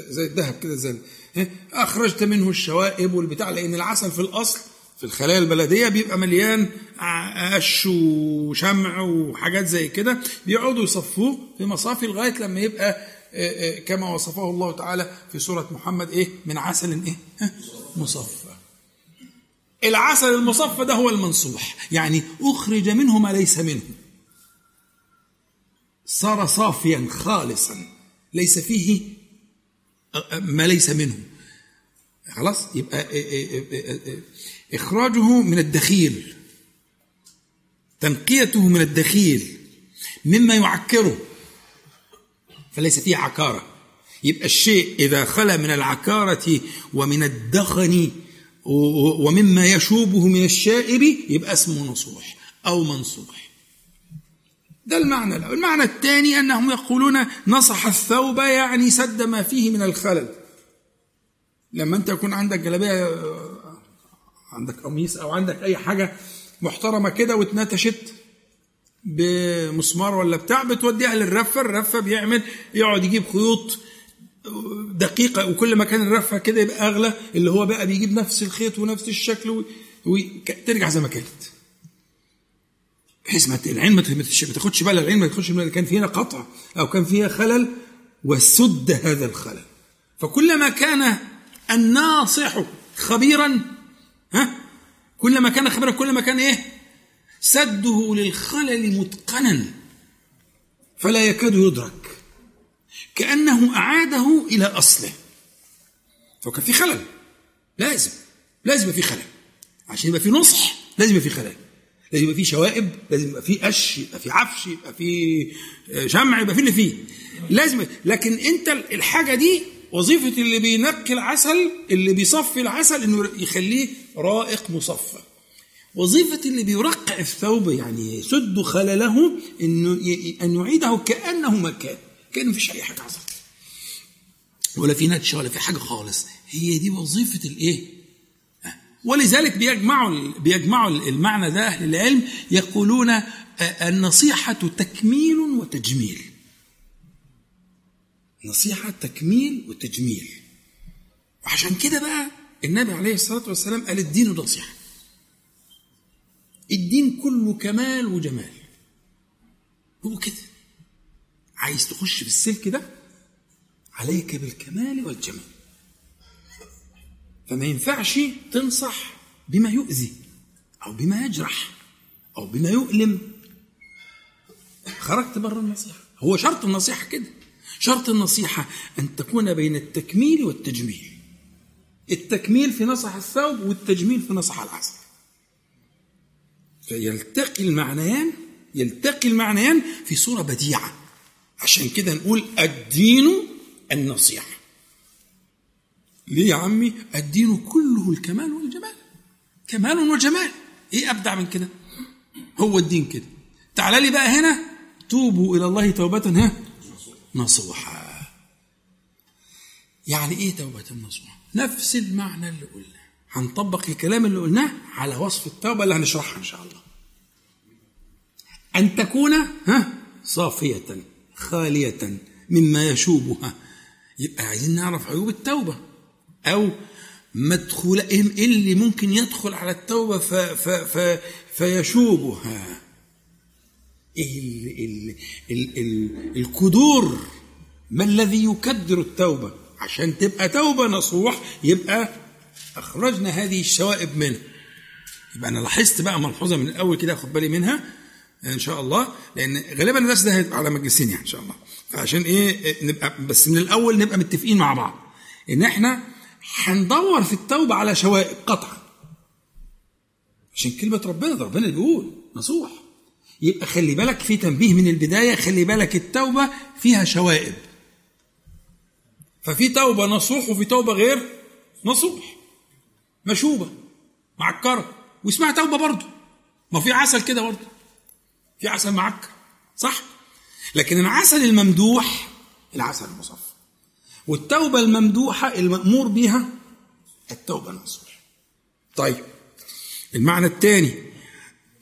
زي الذهب كده زي؟ أخرجت منه الشوائب والبتاع لأن العسل في الأصل في الخلايا البلدية بيبقى مليان قش وشمع وحاجات زي كده بيقعدوا يصفوه في مصافي لغاية لما يبقى آه، آه، كما وصفه الله تعالى في سورة محمد إيه؟ من عسل ها؟ مصفى. العسل المصفى ده هو المنصوح يعني أخرج منه ما ليس منه. صار صافيا خالصا ليس فيه ما ليس منه. خلاص؟ يبقى إخراجه من الدخيل تنقيته من الدخيل مما يعكره. فليس فيه عكارة. يبقى الشيء إذا خلا من العكارة ومن الدخن ومما يشوبه من الشائب يبقى اسمه نصوح أو منصوح. ده المعنى الأول. المعنى الثاني أنهم يقولون نصح الثوب يعني سد ما فيه من الخلل. لما أنت يكون عندك جلابية عندك قميص أو عندك أي حاجة محترمة كده واتنتشت بمسمار ولا بتاع بتوديها للرفة الرفة بيعمل يقعد يجيب خيوط دقيقة وكل ما كان الرفة كده يبقى أغلى اللي هو بقى بيجيب نفس الخيط ونفس الشكل وترجع زي ما كانت. بحيث ما العين ما تاخدش بالها العين ما تاخدش بالها كان فيها قطع أو كان فيها خلل وسد هذا الخلل. فكلما كان الناصح خبيرا ها؟ كلما كان خبيرا كلما كان إيه؟ سده للخلل متقنا. فلا يكاد يدرك. كأنه أعاده إلى أصله. فكان في خلل. لازم لازم يبقى في خلل. عشان يبقى في نصح لازم يبقى في خلل. لازم يبقى في شوائب لازم يبقى في قش يبقى في عفش يبقى في آه، شمع يبقى في اللي فيه. لازم لكن أنت الحاجة دي وظيفة اللي بينقي العسل اللي بيصفي العسل إنه يخليه رائق مصفى. وظيفة اللي بيرقع الثوب يعني يسد خلله إنه أن يعيده كأنه ما كان كان مفيش أي حاجة حصلت. ولا في نتشة ولا في حاجة خالص. هي دي وظيفة الإيه؟ ولذلك بيجمعوا بيجمعوا المعنى ده أهل العلم يقولون آه، النصيحة تكميل وتجميل. نصيحة تكميل وتجميل. وعشان كده بقى النبي عليه الصلاة والسلام قال الدين نصيحة. الدين كله كمال وجمال. هو كده. عايز تخش في السلك ده؟ عليك بالكمال والجمال. فما ينفعش تنصح بما يؤذي أو بما يجرح أو بما يؤلم. خرجت بره النصيحة. هو شرط النصيحة كده. شرط النصيحة أن تكون بين التكميل والتجميل. التكميل في نصح الثوب والتجميل في نصح العسل فيلتقي المعنيان يلتقي المعنيان في صورة بديعة. عشان كده نقول الدين النصيحة. ليه يا عمي؟ الدين كله الكمال والجمال. كمال وجمال. إيه أبدع من كده؟ هو الدين كده. تعال لي بقى هنا. توبوا إلى الله توبة. ها؟ نصوحا. يعني إيه توبة نصوحا نفس المعنى اللي قلناه. هنطبق الكلام اللي قلناه على وصف التوبة اللي هنشرحها إن شاء الله. أن تكون ها صافية خالية مما يشوبها. يبقى عايزين نعرف عيوب التوبة. أو مدخول إيه اللي ممكن يدخل على التوبة ف ف ف فيشوبها. إيه ال ال ال ال الكدور ما الذي يكدر التوبة؟ عشان تبقى توبة نصوح يبقى أخرجنا هذه الشوائب منها يبقى أنا لاحظت بقى ملحوظة من الأول كده أخد بالي منها إن شاء الله لأن غالبا الناس ده هيبقى على مجلسين يعني إن شاء الله. عشان إيه؟ نبقى بس من الأول نبقى متفقين مع بعض. إن إحنا هندور في التوبة على شوائب قطعا. عشان كلمة ربنا ده ربنا اللي بيقول نصوح. يبقى خلي بالك في تنبيه من البداية خلي بالك التوبة فيها شوائب. ففي توبة نصوح وفي توبة غير نصوح. مشوبة معكرة واسمها توبة برضه ما في عسل كده برضه في عسل معكر صح؟ لكن العسل الممدوح العسل المصفى. والتوبة الممدوحة المأمور بها التوبة النصوح. طيب المعنى الثاني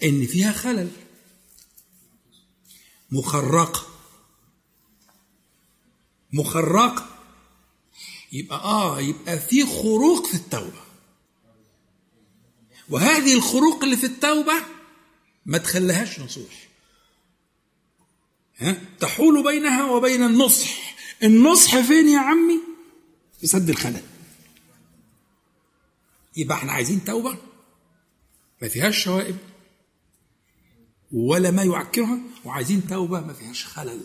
إن فيها خلل. مخرقة مخرقة يبقى آه يبقى في خروق في التوبة. وهذه الخروق اللي في التوبة ما تخليهاش نصوح. ها؟ تحول بينها وبين النصح. النصح فين يا عمي؟ في سد الخلل. يبقى إحنا عايزين توبة. ما فيهاش شوائب. ولا ما يعكرها وعايزين توبة ما فيهاش خلل.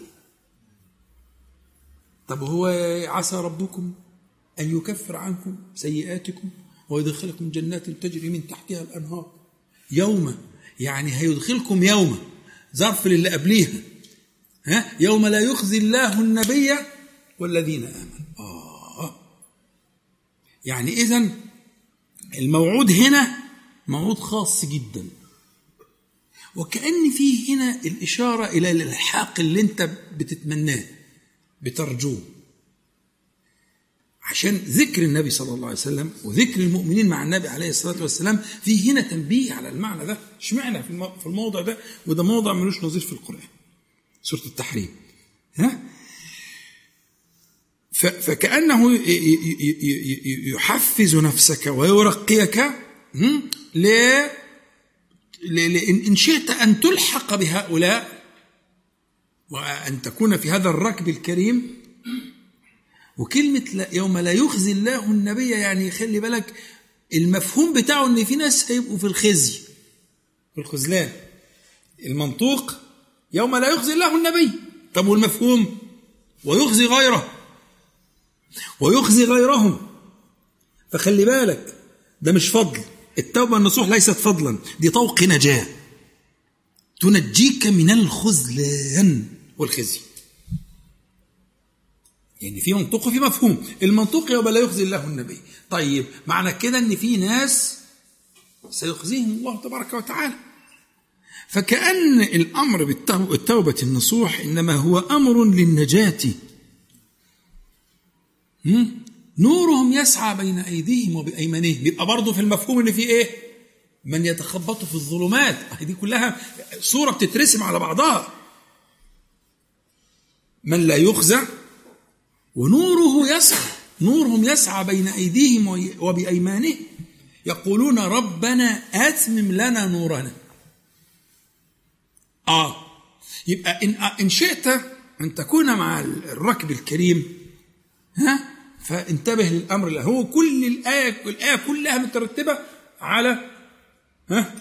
طب هو عسى ربكم أن يكفر عنكم سيئاتكم ويدخلكم جنات تجري من تحتها الأنهار. يوم يعني هيدخلكم يوم ظرف للي قبليها. ها؟ يوم لا يخزي الله النبي والذين آمنوا. آه. يعني إذا الموعود هنا موعود خاص جدا. وكأن فيه هنا الإشارة إلى الإلحاق اللي أنت بتتمناه بترجوه. عشان ذكر النبي صلى الله عليه وسلم وذكر المؤمنين مع النبي عليه الصلاة والسلام في هنا تنبيه على المعنى ده. اشمعنى في الموضع ده؟ وده موضع ملوش نظير في القرآن. سورة التحريم. ها؟ فكأنه يحفز نفسك ويرقيك ل ان شئت أن تلحق بهؤلاء وأن تكون في هذا الركب الكريم. وكلمة يوم لا يخزي الله النبي يعني خلي بالك المفهوم بتاعه إن في ناس هيبقوا في الخزي في الخذلان. المنطوق يوم لا يخزي الله النبي. طب والمفهوم؟ ويخزي غيره. ويخزي غيرهم. فخلي بالك ده مش فضل. التوبة النصوح ليست فضلا دي طوق نجاة. تنجيك من الخذلان والخزي. يعني في منطق وفي مفهوم. المنطق يوم لا يخزي الله النبي. طيب معنى كده إن في ناس سيخزيهم الله تبارك وتعالى. فكأن الأمر بالتوبة النصوح إنما هو أمر للنجاة. نورهم يسعى بين أيديهم وبأيمانهم. يبقى برضه في المفهوم اللي فيه إيه؟ من يتخبط في الظلمات. دي كلها صورة بتترسم على بعضها. من لا يخزى ونوره يسعى نورهم يسعى بين أيديهم وبأيمانهم. يقولون ربنا أتمم لنا نورنا. آه. يبقى إن, إن شئت أن تكون مع الركب الكريم. ها؟ فانتبه للأمر اللي هو كل الآية الآية كلها مترتبة على ها؟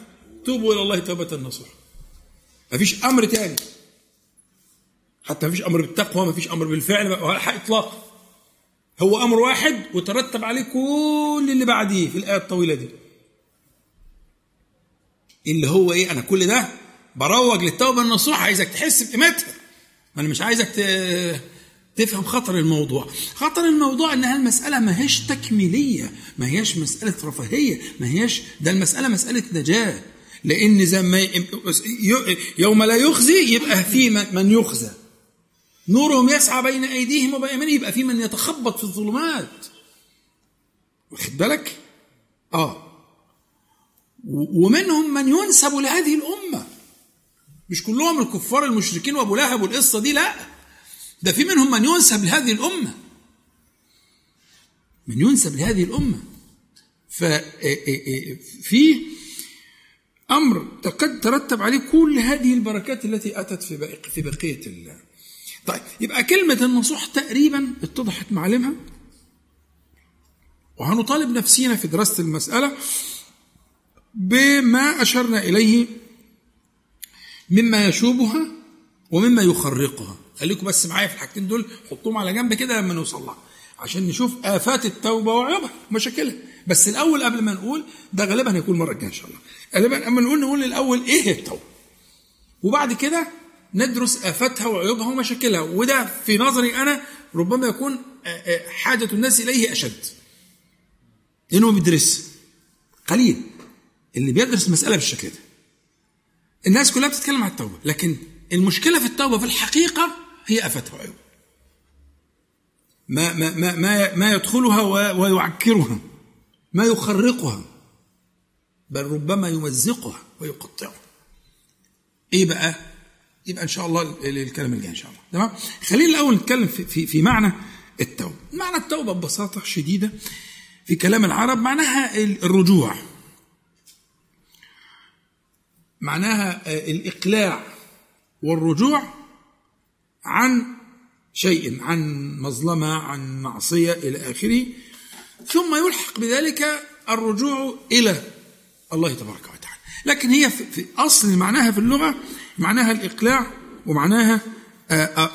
توبوا إلى الله توبة نصوح مفيش أمر تاني. حتى ما فيش أمر بالتقوى ما فيش أمر بالفعل إطلاق. هو أمر واحد وترتب عليه كل اللي بعديه في الآية الطويلة دي. اللي هو إيه؟ أنا كل ده بروج للتوبة النصوح. عايزك تحس بقيمتها. ما أنا مش عايزك تفهم خطر الموضوع. خطر الموضوع انها المسألة ما هيش تكميلية ما هيش مسألة رفاهية ما هيش ده المسألة مسألة نجاة. لأن زي ما يوم لا يخزي يبقى في من يخزى. نورهم يسعى بين أيديهم وبايمانهم يبقى في من يتخبط في الظلمات. واخد بالك؟ آه. ومنهم من ينسب لهذه الأمة. مش كلهم الكفار المشركين وأبو لهب والقصة دي لا. ده في منهم من ينسب لهذه الأمة. من ينسب لهذه الأمة. ففي أمر قد ترتب عليه كل هذه البركات التي أتت في في بقية الله. طيب يبقى كلمة النصوح تقريبا اتضحت معالمها. وهنطالب نفسينا في دراسة المسألة بما أشرنا إليه مما يشوبها ومما يخرقها. خليكم بس معايا في الحاجتين دول حطوهم على جنب كده لما نوصل لها. عشان نشوف آفات التوبة وعيوبها ومشاكلها بس الأول قبل ما نقول ده غالبا هيكون مرة الجاية إن شاء الله. غالبا أما نقول نقول الأول إيه هي التوبة. وبعد كده ندرس آفاتها وعيوبها ومشاكلها. وده في نظري أنا ربما يكون حاجة الناس إليه أشد. لأنه بيدرس. قليل. اللي بيدرس المسألة بالشكل ده. الناس كلها بتتكلم عن التوبة. لكن المشكلة في التوبة في الحقيقة هي آفاتها وعيوبها ما ما ما ما, ما يدخلها ويعكرها ما يخرقها بل ربما يمزقها ويقطعها. إيه بقى؟ يبقى إن شاء الله الكلام الجاي إن شاء الله. تمام؟ خلينا الأول نتكلم في, في, في معنى التوبة. معنى التوبة ببساطة شديدة في كلام العرب معناها الرجوع. معناها الإقلاع. والرجوع عن شيء عن مظلمة عن معصية إلى آخره. ثم يلحق بذلك الرجوع إلى الله تبارك وتعالى. لكن هي في أصل معناها في اللغة معناها الإقلاع ومعناها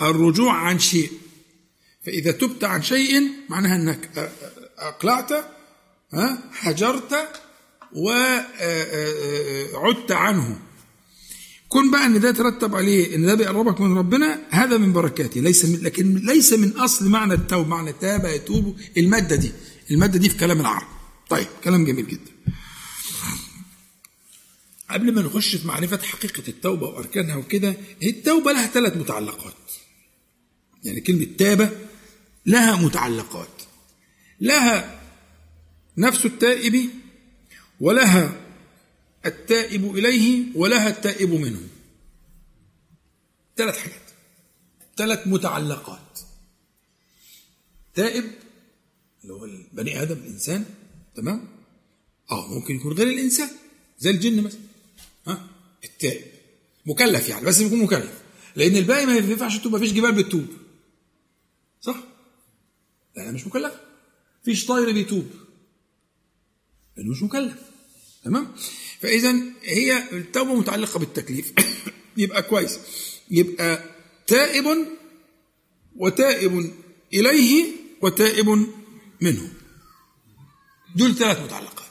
الرجوع عن شيء. فإذا تبت عن شيء معناها أنك أقلعت هجرت وعدت عنه. كن بقى إن ده يترتب عليه إن ده بيقربك من ربنا هذا من بركاته ليس من لكن ليس من أصل معنى التوبة معنى تاب يتوب. المادة دي المادة دي في كلام العرب. طيب كلام جميل جدا. قبل ما نخش في معرفة حقيقة التوبة وأركانها وكده التوبة لها ثلاث متعلقات. يعني كلمة تابة لها متعلقات. لها نفس التائب ولها التائب إليه ولها التائب منه. ثلاث حاجات. ثلاث متعلقات. تائب اللي هو البني آدم الإنسان تمام؟ آه ممكن يكون غير الإنسان زي الجن مثلا. ها؟ التائب. مكلف يعني بس يكون مكلف. لأن الباقي ما ينفعش تبقى فيش جبال بتتوب صح؟ لا مش مكلف. فيش طاير بيتوب. لأنه مش مكلف. تمام؟ فإذا هي التوبة متعلقة بالتكليف. يبقى كويس. يبقى تائب وتائب إليه وتائب منه. دول ثلاث متعلقات.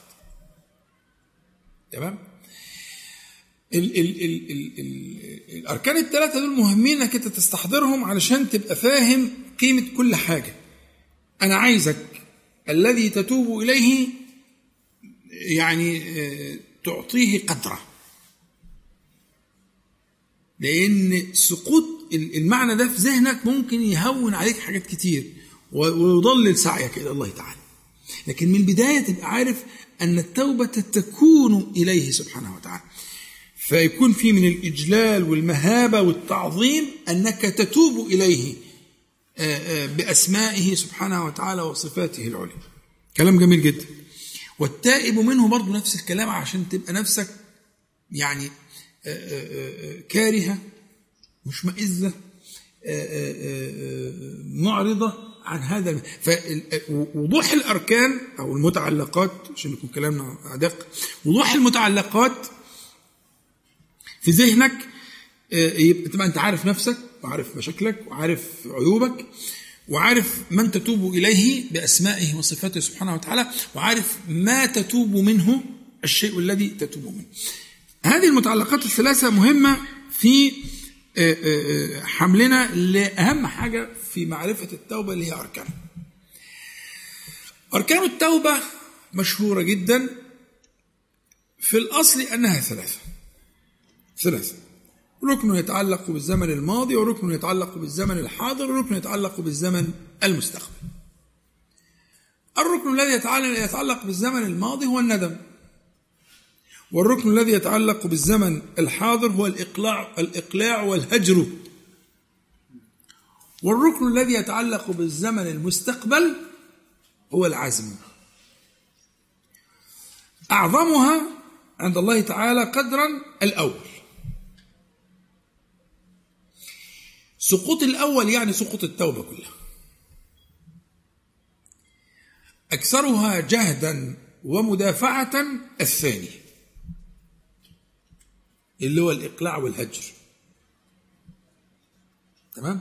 تمام؟ ال ال ال ال ال الأركان الثلاثة دول مهمين انك أنت تستحضرهم علشان تبقى فاهم قيمة كل حاجة. أنا عايزك الذي تتوب إليه يعني تعطيه قدره. لأن سقوط المعنى ده في ذهنك ممكن يهون عليك حاجات كتير ويضلل سعيك إلى الله تعالى. لكن من البداية تبقى عارف أن التوبة تكون إليه سبحانه وتعالى. فيكون في من الإجلال والمهابة والتعظيم أنك تتوب إليه بأسمائه سبحانه وتعالى وصفاته العليا. كلام جميل جدا. والتائب منه برضه نفس الكلام عشان تبقى نفسك يعني كارهة مشمئزة معرضة عن هذا. فوضوح الأركان أو المتعلقات عشان يكون كلامنا أدق وضوح المتعلقات في ذهنك يبقى تبقى أنت عارف نفسك وعارف مشاكلك وعارف عيوبك. وعارف من تتوب إليه بأسمائه وصفاته سبحانه وتعالى وعارف ما تتوب منه الشيء الذي تتوب منه. هذه المتعلقات الثلاثة مهمة في حملنا لأهم حاجة في معرفة التوبة اللي هي اركانها. أركان التوبة مشهورة جدا في الأصل أنها ثلاثة. ثلاثة. ركن يتعلق بالزمن الماضي وركن يتعلق بالزمن الحاضر وركن يتعلق بالزمن المستقبل. الركن الذي يتعلق بالزمن الماضي هو الندم. والركن الذي يتعلق بالزمن الحاضر هو الإقلاع الإقلاع والهجر. والركن الذي يتعلق بالزمن المستقبل هو العزم. أعظمها عند الله تعالى قدرا الأول. سقوط الأول يعني سقوط التوبة كلها. أكثرها جهدا ومدافعة الثاني اللي هو الإقلاع والهجر. تمام؟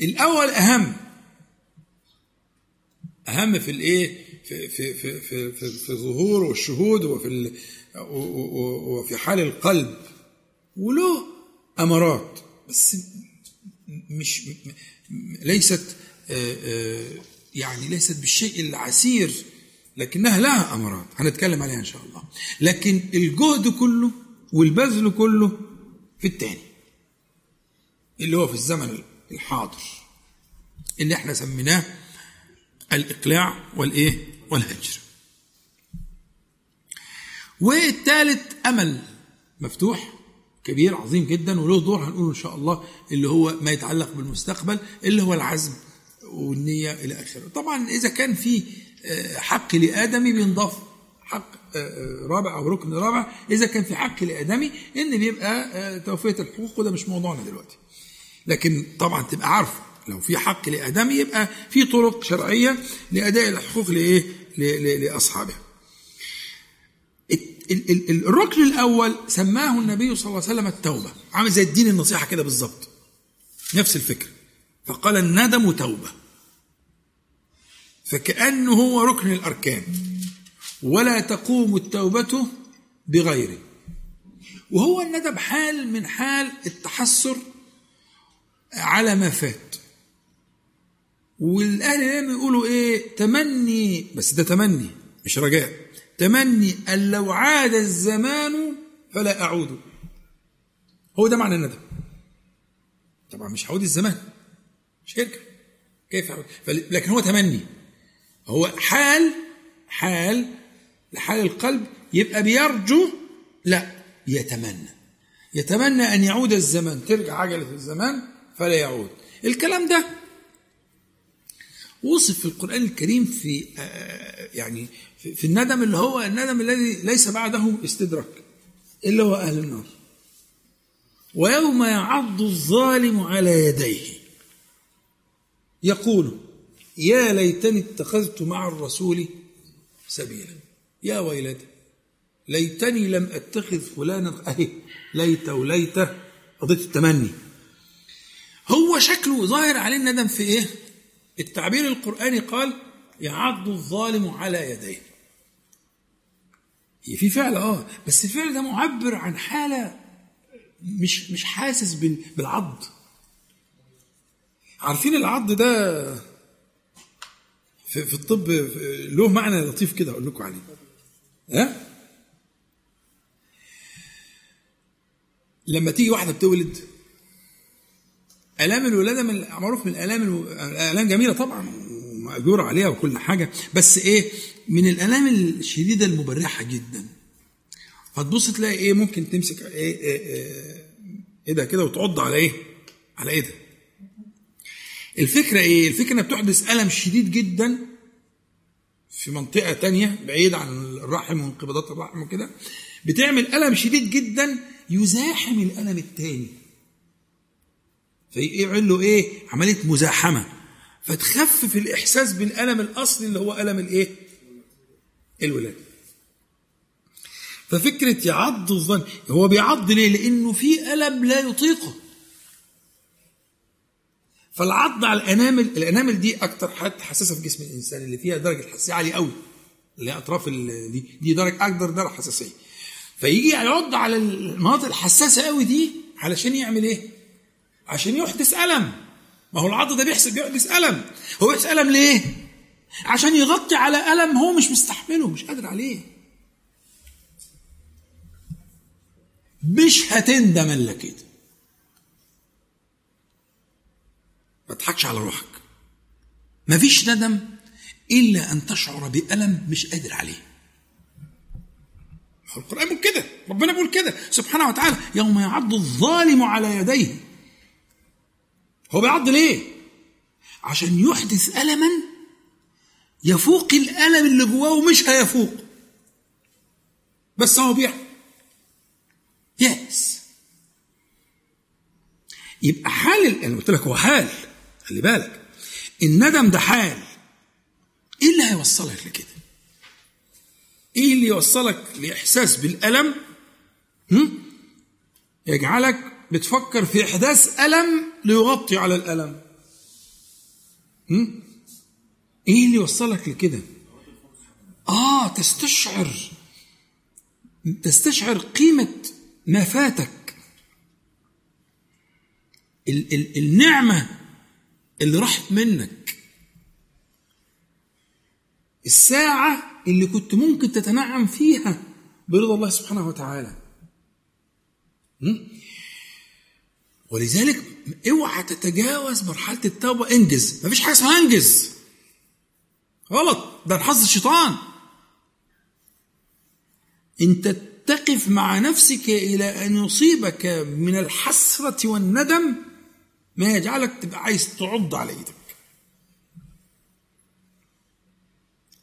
الأول أهم أهم في الإيه؟ في في في في في, في الظهور والشهود وفي وفي حال القلب. وله أمارات بس مش ليست يعني ليست بالشيء العسير لكنها لها أمارات هنتكلم عليها إن شاء الله. لكن الجهد كله والبذل كله في الثاني اللي هو في الزمن الحاضر اللي إحنا سميناه الإقلاع والإيه؟ والهجر. والثالث أمل مفتوح كبير عظيم جدا وله دور هنقوله إن شاء الله اللي هو ما يتعلق بالمستقبل اللي هو العزم والنية إلى آخره طبعا إذا كان في حق لآدمي بينضاف حق رابع أو ركن رابع إذا كان في حق لآدمي إن بيبقى توفية الحقوق وده مش موضوعنا دلوقتي لكن طبعا تبقى عارفه لو في حق لآدمي يبقى في طرق شرعية لأداء الحقوق لإيه؟ لأصحابها. الركن الأول سماه النبي صلى الله عليه وسلم التوبة، عامل زي الدين النصيحة كده بالظبط. نفس الفكرة. فقال الندم توبة. فكأنه هو ركن الأركان. ولا تقوم التوبة بغيره. وهو الندم حال من حال التحسر على ما فات والأهل يقولوا إيه تمني بس ده تمني مش رجاء تمني أن لو عاد الزمان فلا أعود. هو ده معنى الندم. طبعا مش هعود الزمان. مش هيرجع كيف هعود؟ لكن هو تمني. هو حال حال لحال القلب يبقى بيرجو لا يتمنى. يتمنى أن يعود الزمان. ترجع عجلة الزمان فلا يعود. الكلام ده وصف في القرآن الكريم في يعني في الندم اللي هو الندم الذي ليس بعده استدراك إلا هو أهل النار. ويوم يعض الظالم على يديه. يقول يا ليتني اتخذت مع الرسول سبيلا. يا ويلتي ليتني لم أتخذ فلانا أهي ليت وليت قضية التمني. هو شكله ظاهر عليه الندم في إيه؟ التعبير القرآني قال يعض الظالم على يديه. هي في فعل آه بس الفعل ده معبر عن حالة مش مش حاسس بالعض. عارفين العض ده في, في الطب له معنى لطيف كده أقول لكم عليه. ها؟ لما تيجي واحدة بتولد الام الولادة من معروف من الألام الألام جميلة طبعا ومأجور عليها وكل حاجة بس إيه من الألام الشديدة المبرحة جدا. فتبص تلاقي إيه ممكن تمسك إيه إيه, إيه, إيه ده كده وتعض على إيه؟ على إيه ده الفكرة إيه؟ الفكرة إنها بتحدث ألم شديد جدا في منطقة تانية بعيد عن الرحم وانقباضات الرحم وكده بتعمل ألم شديد جدا يزاحم الألم التاني. فيعمل له إيه؟ عملية مزاحمة. فتخفف الإحساس بالألم الأصلي اللي هو ألم الإيه؟ الولادة. ففكرة يعض الظن هو بيعض ليه؟ لأنه في ألم لا يطيقه. فالعض على الأنامل الأنامل دي أكتر حاجة حساسه في جسم الإنسان اللي فيها درجة حساسية عالية قوي اللي هي أطراف دي دي درجة أكبر درجة حساسية. فيجي يعض على المناطق الحساسة قوي دي علشان يعمل إيه؟ عشان يحدث ألم ما هو العض ده بيحسب بيحدث ألم هو بيحدث ألم ليه؟ عشان يغطي على ألم هو مش مستحمله مش قادر عليه. مش هتندم إلا كده. ما تضحكش على روحك. مفيش ندم إلا أن تشعر بألم مش قادر عليه. القرآن بيقول كده ربنا بيقول كده. سبحانه وتعالى يوم يعض الظالم على يديه. هو بيعض ليه؟ عشان يحدث ألما يفوق الألم اللي جواه ومش هيفوق. بس هو بيعمل يأس. يبقى حال أنا قلت لك هو حال. خلي بالك. الندم ده حال. إيه اللي هيوصلك لكده؟ إيه اللي يوصلك لإحساس بالألم؟ هم؟ يجعلك بتفكر في إحداث ألم ليغطي على الألم. هم؟ إيه اللي يوصلك لكده؟ آه تستشعر. تستشعر قيمة ما فاتك ال- ال- النعمة اللي راحت منك. الساعة اللي كنت ممكن تتنعم فيها برضا الله سبحانه وتعالى. م? ولذلك اوعى تتجاوز مرحلة التوبة. انجز. مفيش حاجة اسمها انجز. غلط. ده حظ الشيطان. انت تقف مع نفسك إلى أن يصيبك من الحسرة والندم ما يجعلك تبقى عايز تعض على إيدك.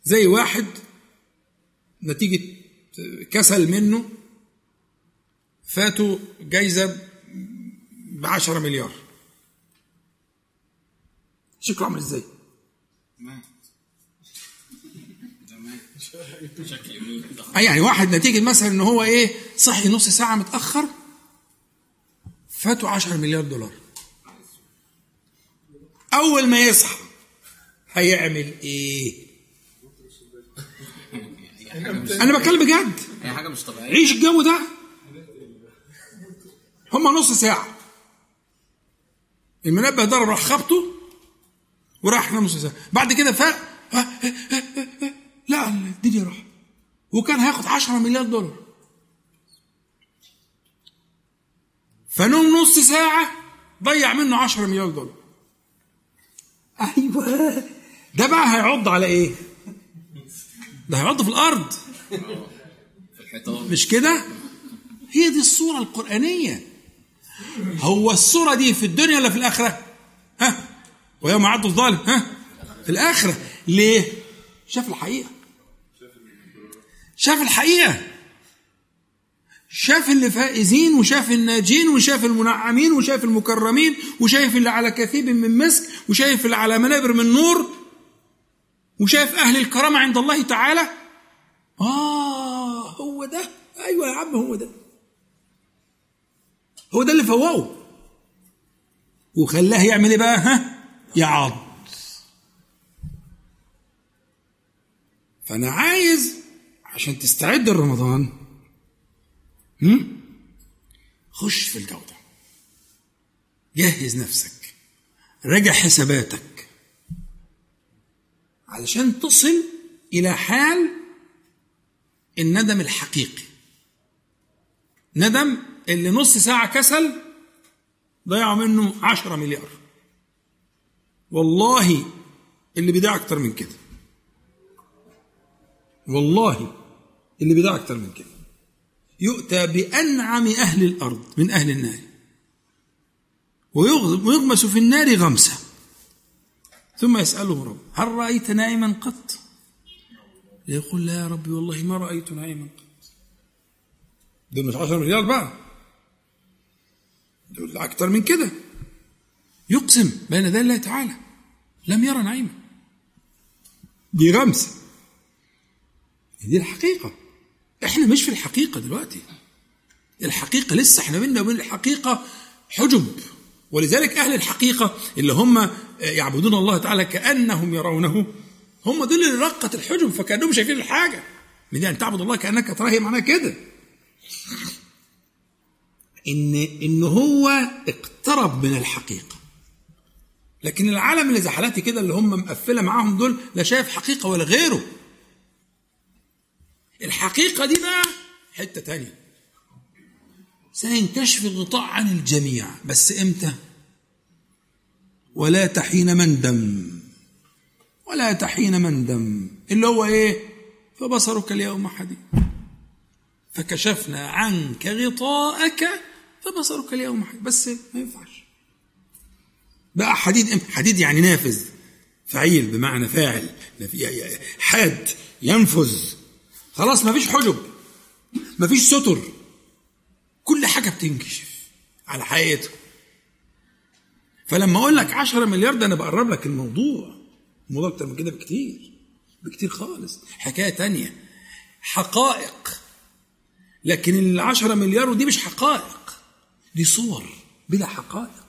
زي واحد نتيجة كسل منه فاتوا جايزة بعشرة مليار. شكله عامل إزاي؟ أي يعني واحد نتيجة مثلا إن هو إيه صحي نص ساعة متأخر فاتوا 10 مليار دولار. أول ما يصحى هيعمل إيه؟ أنا بتكلم بجد. هي حاجة مش طبيعية. عيش الجو ده. هما نص ساعة. المنبه ضرب راح خبطه وراح نص ساعة بعد كده فاق لا الدنيا راح وكان هياخد 10 مليار دولار. فنوم نص ساعة ضيع منه 10 مليار دولار. أيوه. ده بقى هيعض على إيه؟ ده هيعض في الأرض. في الحيطان. مش كده؟ هي دي الصورة القرآنية. هو الصورة دي في الدنيا ولا في الآخرة؟ ها؟ ويوم عض الظالم ها؟ في الآخرة ليه؟ شاف الحقيقة شاف الحقيقة شاف اللي فائزين وشاف الناجين وشاف المنعمين وشاف المكرمين وشايف اللي على كثيب من مسك وشايف اللي على منابر من نور وشايف أهل الكرامة عند الله تعالى آه هو ده أيوة يا عم هو ده هو ده اللي فوقه. وخلاه يعمل إيه بقى؟ ها؟ يعض. فأنا عايز عشان تستعد لرمضان؟ خش في الجو ده جهز نفسك. راجع حساباتك. علشان تصل إلى حال الندم الحقيقي. ندم اللي نص ساعة كسل ضيعوا منه عشرة مليار. والله اللي بيضيع أكتر من كده. والله اللي بيضيع أكتر من كده. يؤتى بأنعم أهل الأرض من أهل النار. ويغ- ويغمس في النار غمسة. ثم يسأله رب هل رأيت نائما قط؟ يقول لا يا ربي والله ما رأيت نائما قط. دول مش 10 مليار بقى. دول أكتر من كده يقسم بين يدي الله تعالى. لم يرى نعيما. دي غمسة دي الحقيقة. إحنا مش في الحقيقة دلوقتي. الحقيقة لسه إحنا بينا وبين الحقيقة حجب. ولذلك أهل الحقيقة اللي هم يعبدون الله تعالى كأنهم يرونه هم دول اللي رقت الحجب فكأنهم شايفين الحاجة. من أن تعبد الله كأنك تراه معناه كده. إن إن هو اقترب من الحقيقة. لكن العالم اللي زي حالاتي كده اللي هم مقفلة معاهم دول لا شايف حقيقة ولا غيره. الحقيقة دي بقى حتة تانية. سينكشف الغطاء عن الجميع بس إمتى؟ ولا تحين مندم ولا تحين مندم اللي هو إيه؟ فبصرك اليوم حديد. فكشفنا عنك غطاءك فبصرك اليوم حديد بس ما ينفعش. بقى حديد حديد يعني نافذ. فعيل بمعنى فاعل. حاد ينفذ. خلاص ما فيش حجب. ما فيش ستر. كل حاجة بتنكشف على حقيقتها فلما أقول لك 10 مليار ده أنا بقرب لك الموضوع. الموضوع أكتر من كده بكتير. بكتير خالص. حكاية تانية. حقائق. لكن ال 10 مليار ودي مش حقائق. دي صور بلا حقائق.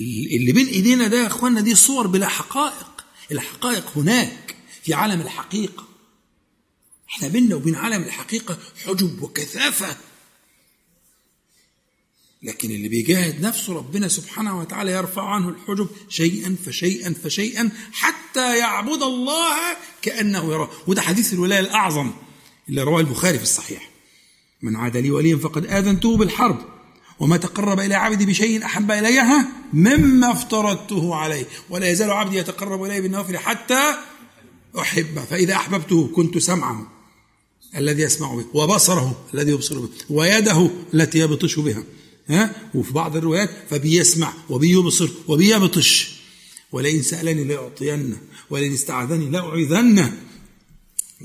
اللي بين ايدينا ده يا اخوانا دي صور بلا حقائق. الحقائق هناك في عالم الحقيقة. إحنا بيننا وبين عالم الحقيقة حجب وكثافة. لكن اللي بيجاهد نفسه ربنا سبحانه وتعالى يرفع عنه الحجب شيئا فشيئا فشيئا حتى يعبد الله كأنه يراه. وده حديث الولاية الأعظم اللي رواه البخاري في الصحيح. من عاد لي وليا فقد آذنته بالحرب. وما تقرب إلى عبدي بشيء أحب إلي مما افترضته عليه. ولا يزال عبدي يتقرب إلي بالنوافل حتى أحبه. فإذا أحببته كنت سمعه الذي يسمع به وبصره الذي يبصر به ويده التي يبطش بها ها؟ وفي بعض الروايات فبيسمع وبيبصر وبيبطش. ولئن سألني لأعطينه ولئن استعاذني لأعيذنه.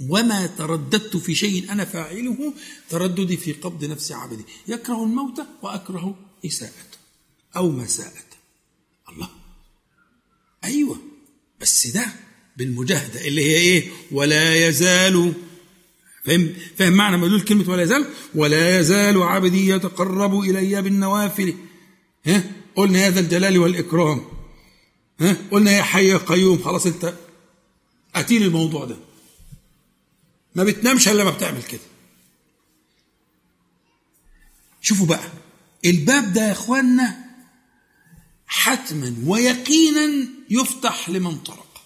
وما ترددت في شيء أنا فاعله ترددي في قبض نفس عبدي. يكره الموت وأكره إساءته أو مساءته. الله. أيوة. بس ده بالمجاهدة اللي هي إيه؟ ولا يزال. فهم؟ فهم معنى مدلول كلمة ولا يزال؟ ولا يزال عبدي يتقرب إلي بالنوافل. ها؟ قلنا يا ذا الجلال والإكرام. ها؟ قلنا يا حي يا قيوم. خلاص أنت أتيل الموضوع ده. ما بتنامش إلا ما بتعمل كده. شوفوا بقى الباب ده يا إخوانا حتما ويقينا يفتح لمن طرق.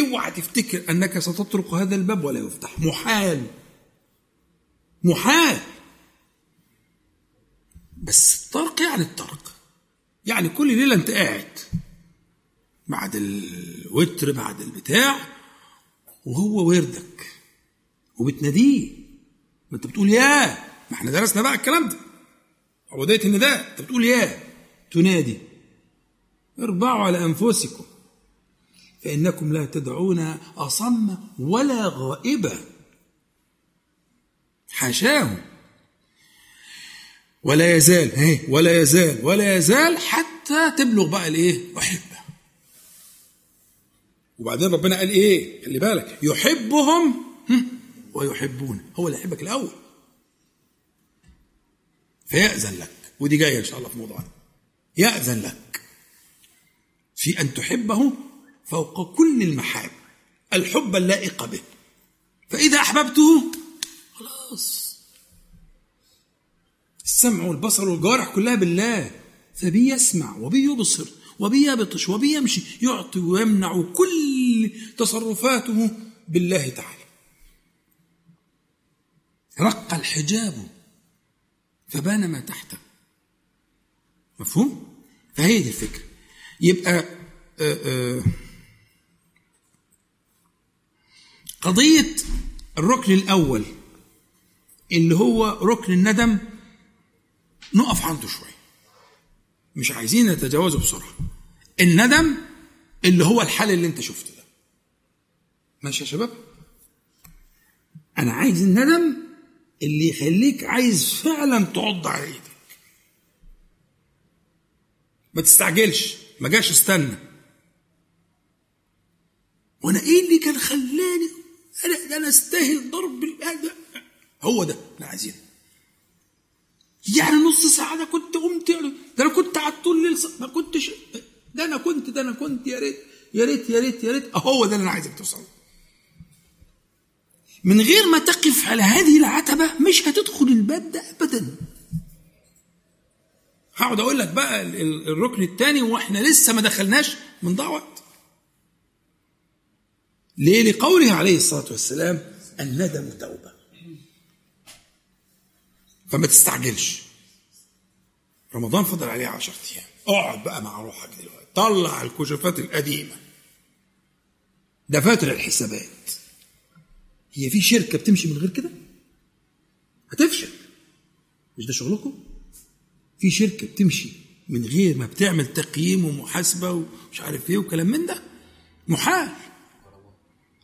اوعى تفتكر أنك ستطرق هذا الباب ولا يفتح. محال. محال. بس الطرق يعني الطرق. يعني كل ليلة أنت قاعد. بعد الوتر بعد البتاع وهو وردك وبتناديه. ما انت بتقول يا ما إحنا درسنا بقى الكلام ده. عبودية النداء انت بتقول يا تنادي. اربعوا على أنفسكم فإنكم لا تدعون أصم ولا غائبا. حاشاه ولا يزال هي ولا يزال ولا يزال حتى تبلغ بقى الإيه احبه وبعدين ربنا قال إيه؟ خلي بالك. يحبهم ويحبون. هو اللي يحبك الأول. فيأذن لك. ودي جاية إن شاء الله في موضوعنا. يأذن لك. في أن تحبه فوق كل المحاب الحب اللائق به. فإذا أحببته خلاص. السمع والبصر والجوارح كلها بالله. فبي يسمع وبي يبصر وبي يبطش وبي يمشي يعطي ويمنع كل تصرفاته بالله تعالى. رق الحجاب فبان ما تحته مفهوم؟ فهي دي الفكرة. يبقى آآ آآ قضية الركن الأول اللي هو ركن الندم نقف عنده شوية. مش عايزين نتجاوزه بسرعة. الندم اللي هو الحل اللي انت شفته ده. ماشي يا شباب؟ أنا عايز الندم اللي يخليك عايز فعلا تعض على إيدك. ما تستعجلش ما جاش استنى. وأنا إيه اللي كان خلاني أنا ده أنا أستاهل ضرب هو ده اللي عايزينه. يعني نص ساعة ده كنت قمت ده أنا كنت قعدت طول الليل ما كنتش ده أنا كنت ده أنا كنت. يا ريت يا ريت يا ريت يا ريت. هو ده اللي أنا عايزك توصل. من غير ما تقف على هذه العتبة مش هتدخل الباب ده ابدا. هقعد أقول لك بقى الركن الثاني وإحنا لسه ما دخلناش من وقت. ليه؟ لقوله عليه الصلاة والسلام الندم توبة. فما تستعجلش. رمضان فضل عليه عشرة أيام. اقعد بقى مع روحك دلوقتي. طلع الكشوفات القديمة. دفاتر الحسابات. هي في شركة بتمشي من غير كده؟ هتفشل. مش ده شغلكم؟ في شركة بتمشي من غير ما بتعمل تقييم ومحاسبة ومش عارف إيه وكلام من ده؟ محال.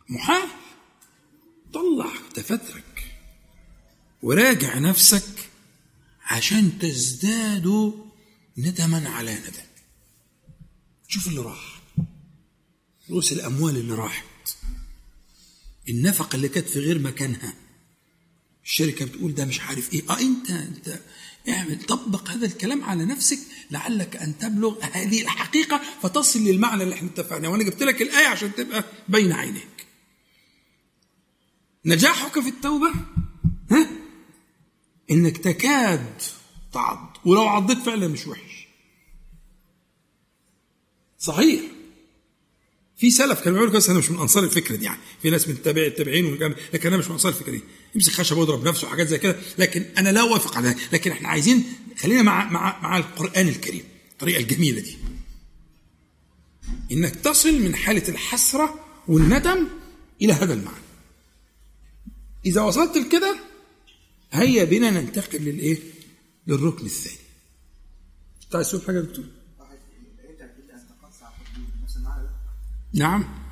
محال. طلع دفاترك. وراجع نفسك عشان تزداد ندما على ندم. شوف اللي راح. رؤوس الأموال اللي راحت. النفقة اللي كانت في غير مكانها. الشركة بتقول ده مش عارف إيه. آه انت أنت اعمل طبق هذا الكلام على نفسك لعلك أن تبلغ هذه الحقيقة فتصل للمعنى اللي إحنا اتفقنا. وأنا جبت لك الآية عشان تبقى بين عينيك. نجاحك في التوبة؟ ها؟ إنك تكاد تعض. ولو عضيت فعلا مش وحش. صحيح. في سلف كانوا بيقولوا كده أنا مش من أنصار الفكرة دي يعني. في ناس من تابع التابعين لكن أنا مش من أنصار الفكرة دي. يمسك خشب ويضرب نفسه وحاجات زي كده. لكن أنا لا أوافق على لكن إحنا عايزين خلينا مع مع مع القرآن الكريم الطريقة الجميلة دي. إنك تصل من حالة الحسرة والندم إلى هذا المعنى. إذا وصلت لكده هيا بنا ننتقل للإيه؟ للركن الثاني. انت عايز تقول حاجة يا دكتور. نعم.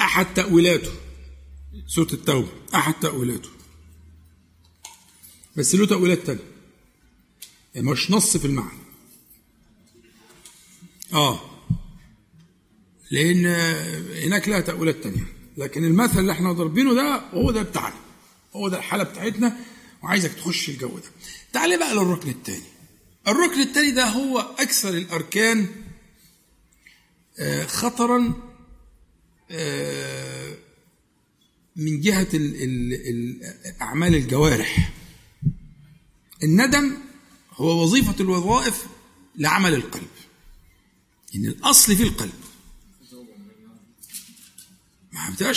أحد تأويلاته سورة التوبة. أحد تأويلاته. بس له تأويلات تانية. يعني مش نص في المعنى. آه. لأن هناك لها تأويلات تانية. لكن المثل اللي إحنا ضاربينه ده هو ده بتاعنا هو ده الحالة بتاعتنا وعايزك تخش الجو ده. تعالى بقى للركن الثاني الركن الثاني ده هو أكثر الأركان خطرا من جهة أعمال الجوارح. الندم هو وظيفة الوظائف لعمل القلب. إن الأصل في القلب. ده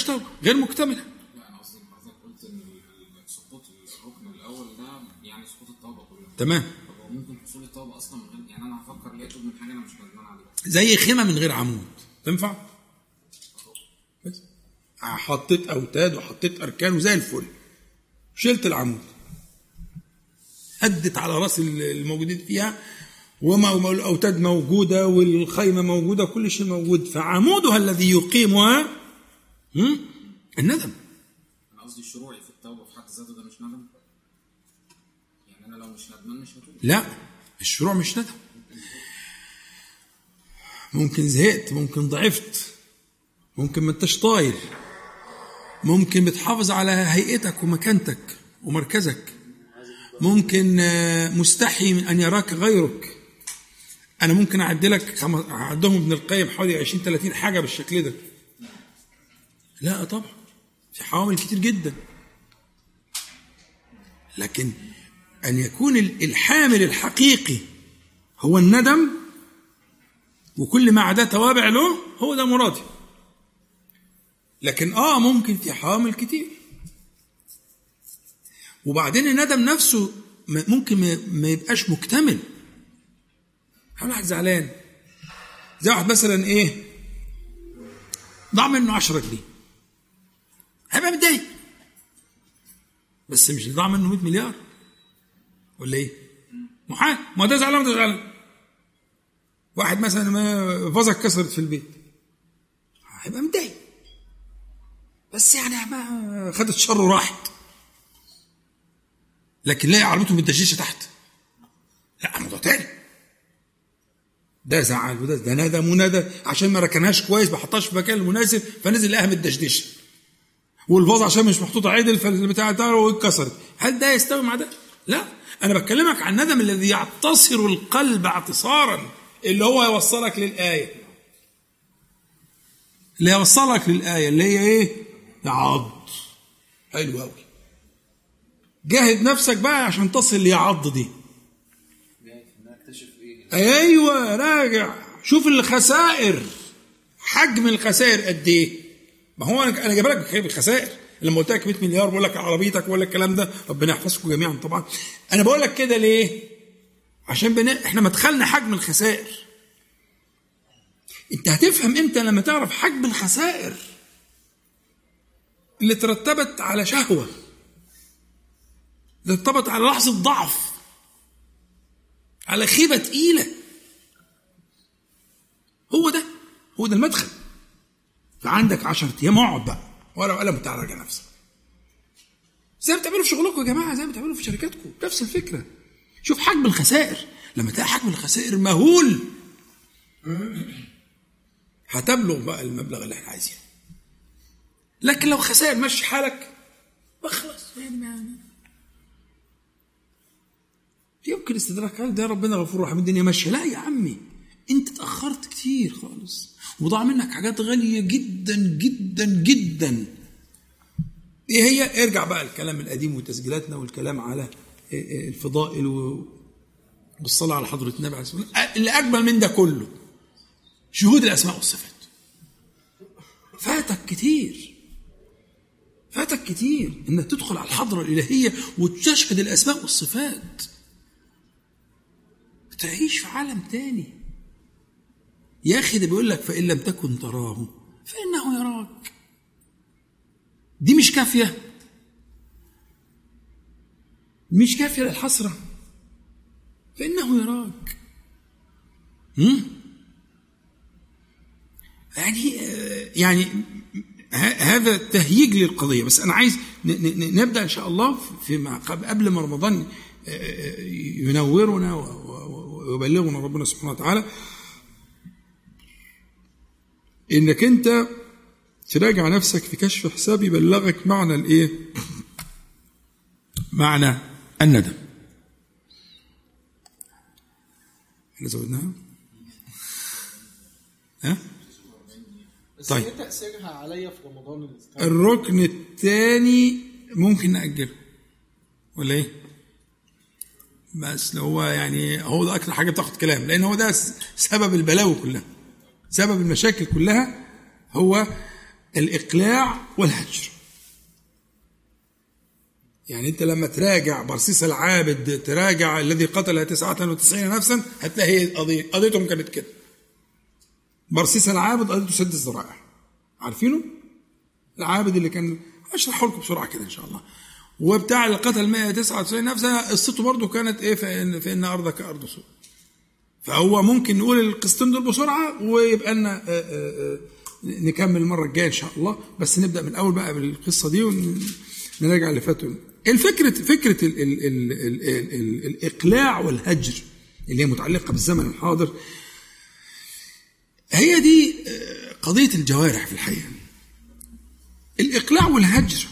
يعني سقوط التوبه كلها تمام. ممكن حصول التوبه أصلا من غير يعني أنا هفكر اتوب من حاجة أنا مش ندمان عليها زي خيمة من غير عمود. تنفع؟ بس. حطيت أوتاد وحطيت أركان وزي الفل. شلت العمود. هدت على رأس الموجودين فيها. وما الأوتاد موجودة والخيمة موجودة كل شيء موجود. فعمودها الذي يقيمها هم؟ الندم. أنا قصدي شروعي في التوبة في حد ذاته ده مش ندم؟ يعني أنا لو مش ندمان مش هتوب. لا الشروع مش ندم. ممكن زهقت ممكن ضعفت ممكن ما انتش طاير ممكن بتحافظ على هيئتك ومكانتك ومركزك ممكن آه، مستحي من أن يراك غيرك. أنا ممكن اعد لك خم... أعدهم ابن القيم حوالي 20 30 حاجة بالشكل ده. لا طبعا. في حوامل كتير جدا. لكن أن يكون ال- الحامل الحقيقي هو الندم وكل ما عداه توابع له هو ده مرادي. لكن آه ممكن في حوامل كتير. وبعدين الندم نفسه ممكن ما- ما يبقاش مكتمل. هل واحد زعلان؟ زي واحد مثلا إيه؟ ضاع منه 10 جنيه. هيبقى متضايق بس مش ضاع منه 100 مليار. ولا إيه؟ محال ما ده زعلان وده زعلان. واحد مثلا ما فازه اتكسرت في البيت. هيبقى متضايق بس يعني ما خدت شر وراحت. لكن لاقي عربيته متدششه تحت. لا موضوع تاني. ده زعل وده ده ندم وندى عشان ما ركنهاش كويس ما حطهاش في المكان المناسب فنزل لقاها متدشدشه والفاز عشان مش محطوط عدل فالبتاع بتاعه اتكسرت. هل ده يستوي مع ده؟ لا. أنا بكلمك عن الندم الذي يعتصر القلب اعتصارا اللي هو يوصلك للآية. اللي يوصلك للآية اللي هي إيه؟ يعض. حلو قوي جاهد نفسك بقى عشان تصل ليعض دي. أيوه راجع. شوف الخسائر. حجم الخسائر قد إيه؟ ما هو أنا أنا جايب لك بخير الخسائر لما قلت لك 100 مليار بقول لك عربيتك ولا الكلام ده ربنا يحفظكم جميعا طبعا. أنا بقول لك كده ليه؟ عشان بن... إحنا مدخلنا حجم الخسائر. أنت هتفهم إمتى لما تعرف حجم الخسائر اللي ترتبت على شهوة ده ارتبط على لحظة ضعف على خيبة تقيلة. هو ده هو ده المدخل. فعندك 10 أيام اقعد بقى. ورقة وقلم وتعالى راجع نفسك زي ما بتعملوا في شغلكم يا جماعة زي ما بتعملوا في شركاتكم. نفس الفكرة. شوف حجم الخسائر. لما تلاقي حجم الخسائر مهول هتبلغ بقى المبلغ اللي إحنا عايزينه. لكن لو خسائر مشي حالك خلاص يعني يمكن استدراك ده ربنا غفور رحيم الدنيا ماشية. لا يا عمي انت اتأخرت كتير خالص. وضاع منك حاجات غالية جدا جدا جدا. إيه هي؟ ارجع بقى الكلام القديم وتسجيلاتنا والكلام على الفضائل والصلاة على حضرة النبي عليه الصلاة والسلام. اللي أجمل من ده كله شهود الأسماء والصفات. فاتك كتير. فاتك كتير إنك تدخل على الحضرة الإلهية وتشهد الأسماء والصفات. تعيش في عالم تاني. يا أخي ده بيقول لك فإن لم تكن تراه فإنه يراك. دي مش كافية. مش كافية للحسرة. فإنه يراك. هم؟ يعني يعني هذا تهييج للقضية. بس أنا عايز نبدأ إن شاء الله في قبل ما رمضان ينورنا ويبلغنا ربنا سبحانه وتعالى. إنك أنت تراجع نفسك في كشف حساب يبلغك معنى الإيه معنى الندم إحنا زودناها ها طيب. إيه تأثيرها عليا في رمضان؟ الركن الثاني ممكن نأجله ولا إيه؟ بس لو هو يعني هو ده أكتر حاجة بتاخد كلام لأن هو ده سبب البلاوي كلها سبب المشاكل كلها هو الإقلاع والهجر. يعني أنت لما تراجع برصيص العابد تراجع الذي قتل 99 نفسا هتلاقي هي قضيه قضيتهم كانت كده. برصيص العابد قضيته سد الذرائع عارفينه؟ العابد اللي كان اشرحه لكم بسرعة كده إن شاء الله. وبتاع اللي قتل 199 نفسا قصته برضه كانت إيه؟ فان فإن أرضك أرض سوء. فهو ممكن نقول القصتين دول بسرعة ويبقى لنا آه، آه، آه، نكمل المره الجاية إن شاء الله. بس نبدأ من الأول بقى بالقصة دي ونراجع اللي فاتوا. الفكرة فكرة ال ال ال ال ال ال الإقلاع والهجر اللي هي متعلقة بالزمن الحاضر. هي دي قضية الجوارح في الحقيقة. الإقلاع والهجر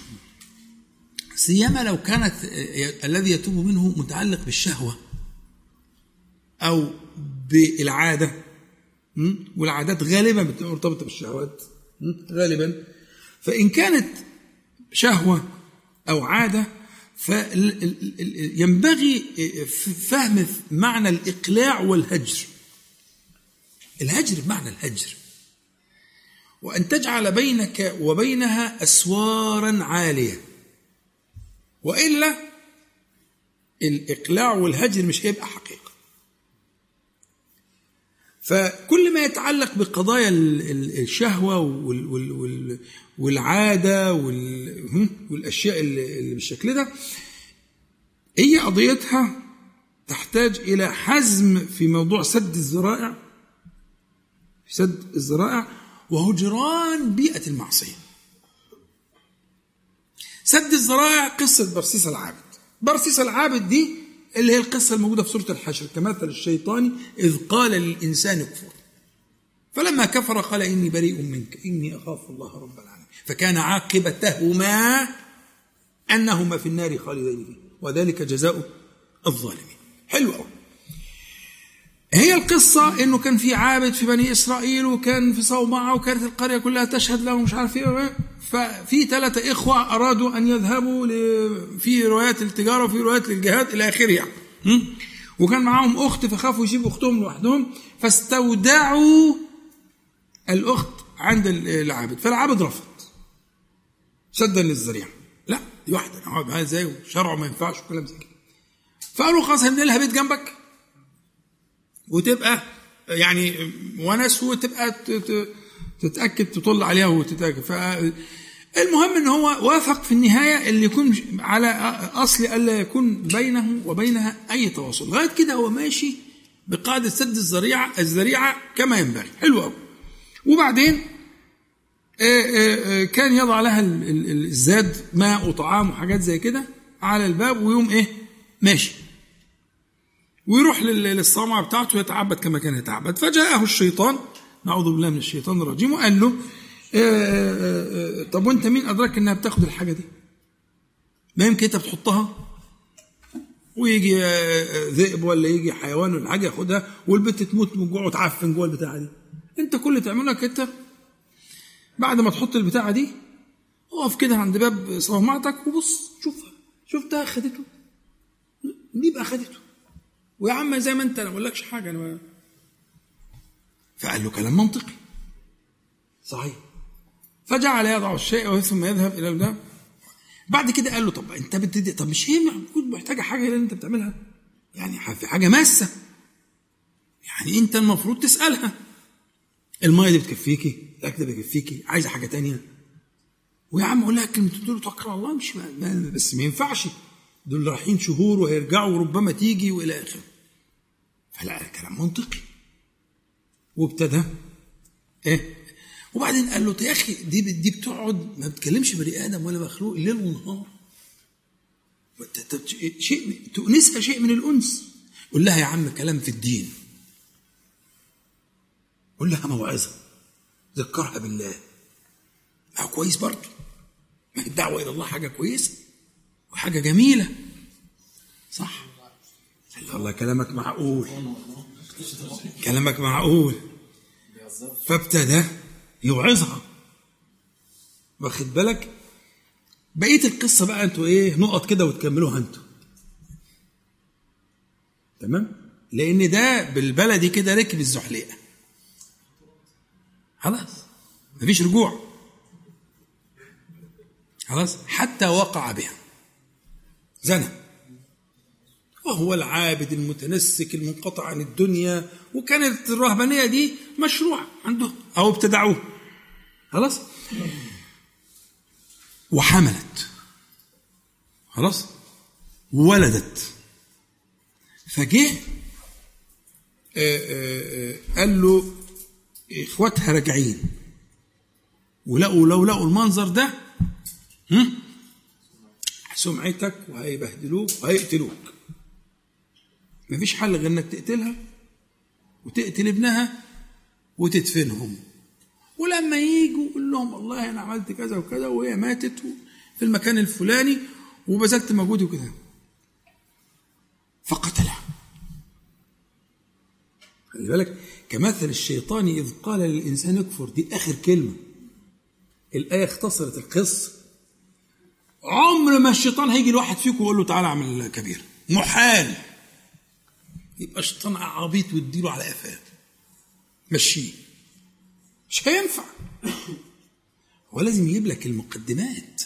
سيما لو كانت الذي يتوب منه متعلق بالشهوة أو بالعاده? والعادات غالبا بتبقى مرتبطة بالشهوات? غالبا. فإن كانت شهوة أو عادة فينبغي فهم معنى الإقلاع والهجر. الهجر بمعنى الهجر. وأن تجعل بينك وبينها أسوارا عالية. وإلا الإقلاع والهجر مش هيبقى حقيقه فكل ما يتعلق بقضايا ال- ال- الشهوة وال- وال- وال- والعادة؟ والأشياء اللي بالشكل ده هي قضيتها تحتاج إلى حزم في موضوع سد الذرائع سد الذرائع وهجران بيئة المعصية سد الذرائع قصة برسيس العابد برسيس العابد دي اللي هي القصة الموجودة في سورة الحشر كمثل الشيطان إذ قال للإنسان كفر فلما كفر قال إني بريء منك إني أخاف الله رب العالمين. فكان عاقبتهما أنهما في النار خالدين وذلك جزاء الظالمين. حلو قوي هي القصة إنه كان في عابد في بني إسرائيل وكان في صومعة وكانت القرية كلها تشهد له مش عارف إيه. ففي ثلاثة إخوة أرادوا أن يذهبوا. في روايات التجارة وفي روايات الجهاد إلى آخره يعني? وكان معاهم أخت فخافوا يسيبوا أختهم لوحدهم فاستودعوا الأخت عند العابد. فالعابد رفض. سدا للذريعة. لا دي واحدة. نقعد معاها إزاي وشرعه ما ينفعش وكلام زي كده. فقالوا خلاص هنبني لها بيت جنبك. وتبقى يعني ونس وتبقى تتأكد تطل عليها وتتأكد. المهم إن هو وافق في النهاية اللي يكون على أصل الا يكون بينه وبينها أي تواصل. لغاية كده هو ماشي بقاعدة سد الذريعه الذريعة كما ينبغي. حلو قوي وبعدين آه، آه، آه، كان يضع لها ال- ال- ال- الزاد ماء وطعام وحاجات زي كده على الباب ويوم إيه؟ ماشي. ويروح لل- للصومعة بتاعته يتعبد كما كان يتعبد. فجاءه الشيطان نعوذ بالله من الشيطان الرجيم وقال له آه، آه، آه، طب وانت مين أدراك إنها بتاخد الحاجة دي؟ ما يمكن أنت بتحطها؟ ويجي ذئب ولا يجي حيوان ولا حاجة ياخدها والبنت تموت من جوع وتعفن جوه البتاعة دي. أنت كل تعمله انك أنت بعد ما تحط البتاعة دي اقف كده عند باب صومعتك وبص شوفها. شفتها؟ خدته. يبقى خدته؟ ويا عم زي ما انت أنا ما بقولكش حاجة أنا ما... فقال له كلام منطقي. صحيح. فجعل يضع الشيء ثم يذهب إلى ده بعد كده قال له طب أنت بتدي طب مش هي المفروض محتاجة حاجة اللي أنت بتعملها؟ يعني في حاجة ماسة. يعني أنت المفروض تسألها. المية دي بتكفيكي الأكل ده بيكفيكي عايزة حاجة تانية؟ ويا عم قول لها كلمتين دول توكل على الله مش ما ما بس ما ينفعش. دول رايحين شهور وهيرجعوا وربما تيجي وإلى آخره. فلا كلام منطقي. وابتدى إيه؟ وبعدين قال له يا أخي دي دي بتقعد ما بتكلمش بني آدم ولا مخلوق ليل ونهار شيء تؤنسها شيء من الأنس. قول لها يا عم كلام في الدين. قول لها موعظه ذكرها بالله. ما هو كويس برضه. ما الدعوة إلى الله حاجة كويسة وحاجة جميلة. صح؟ قال له والله كلامك معقول. كلامك معقول. فابتدى يوعظها. واخد بالك؟ بقية القصة بقى أنتوا إيه نقط كده وتكملوها أنتوا. تمام؟ لأن ده بالبلدي كده ركب الزحليقة. خلاص مفيش رجوع. خلاص حتى وقع بها. زنى. وهو العابد المتنسك المنقطع عن الدنيا وكانت الرهبانية دي مشروع عنده أو ابتدعوه. خلاص؟ وحملت. خلاص؟ وولدت فجه آه، آه، آه، قال له إخواتها راجعين. ولقوا لو لقوا المنظر ده؟ سمعتك وهيبهدلوك وهيقتلوك. مفيش حل غير إنك تقتلها وتقتل ابنها وتدفنهم. ولما يجوا قول لهم والله أنا عملت كذا وكذا وهي ماتت في المكان الفلاني وبذلت مجهودي وكده. فقتلها. خلي بالك كمثل الشيطان إذ قال للإنسان اكفر دي آخر كلمة. الآية اختصرت القصة عمر ما الشيطان هيجي لواحد فيكم ويقول له تعالى اعمل كبير. محال. يبقى شيطان عبيط واديله على قفاه. مشيه. مش هينفع. هو لازم يجيب لك المقدمات.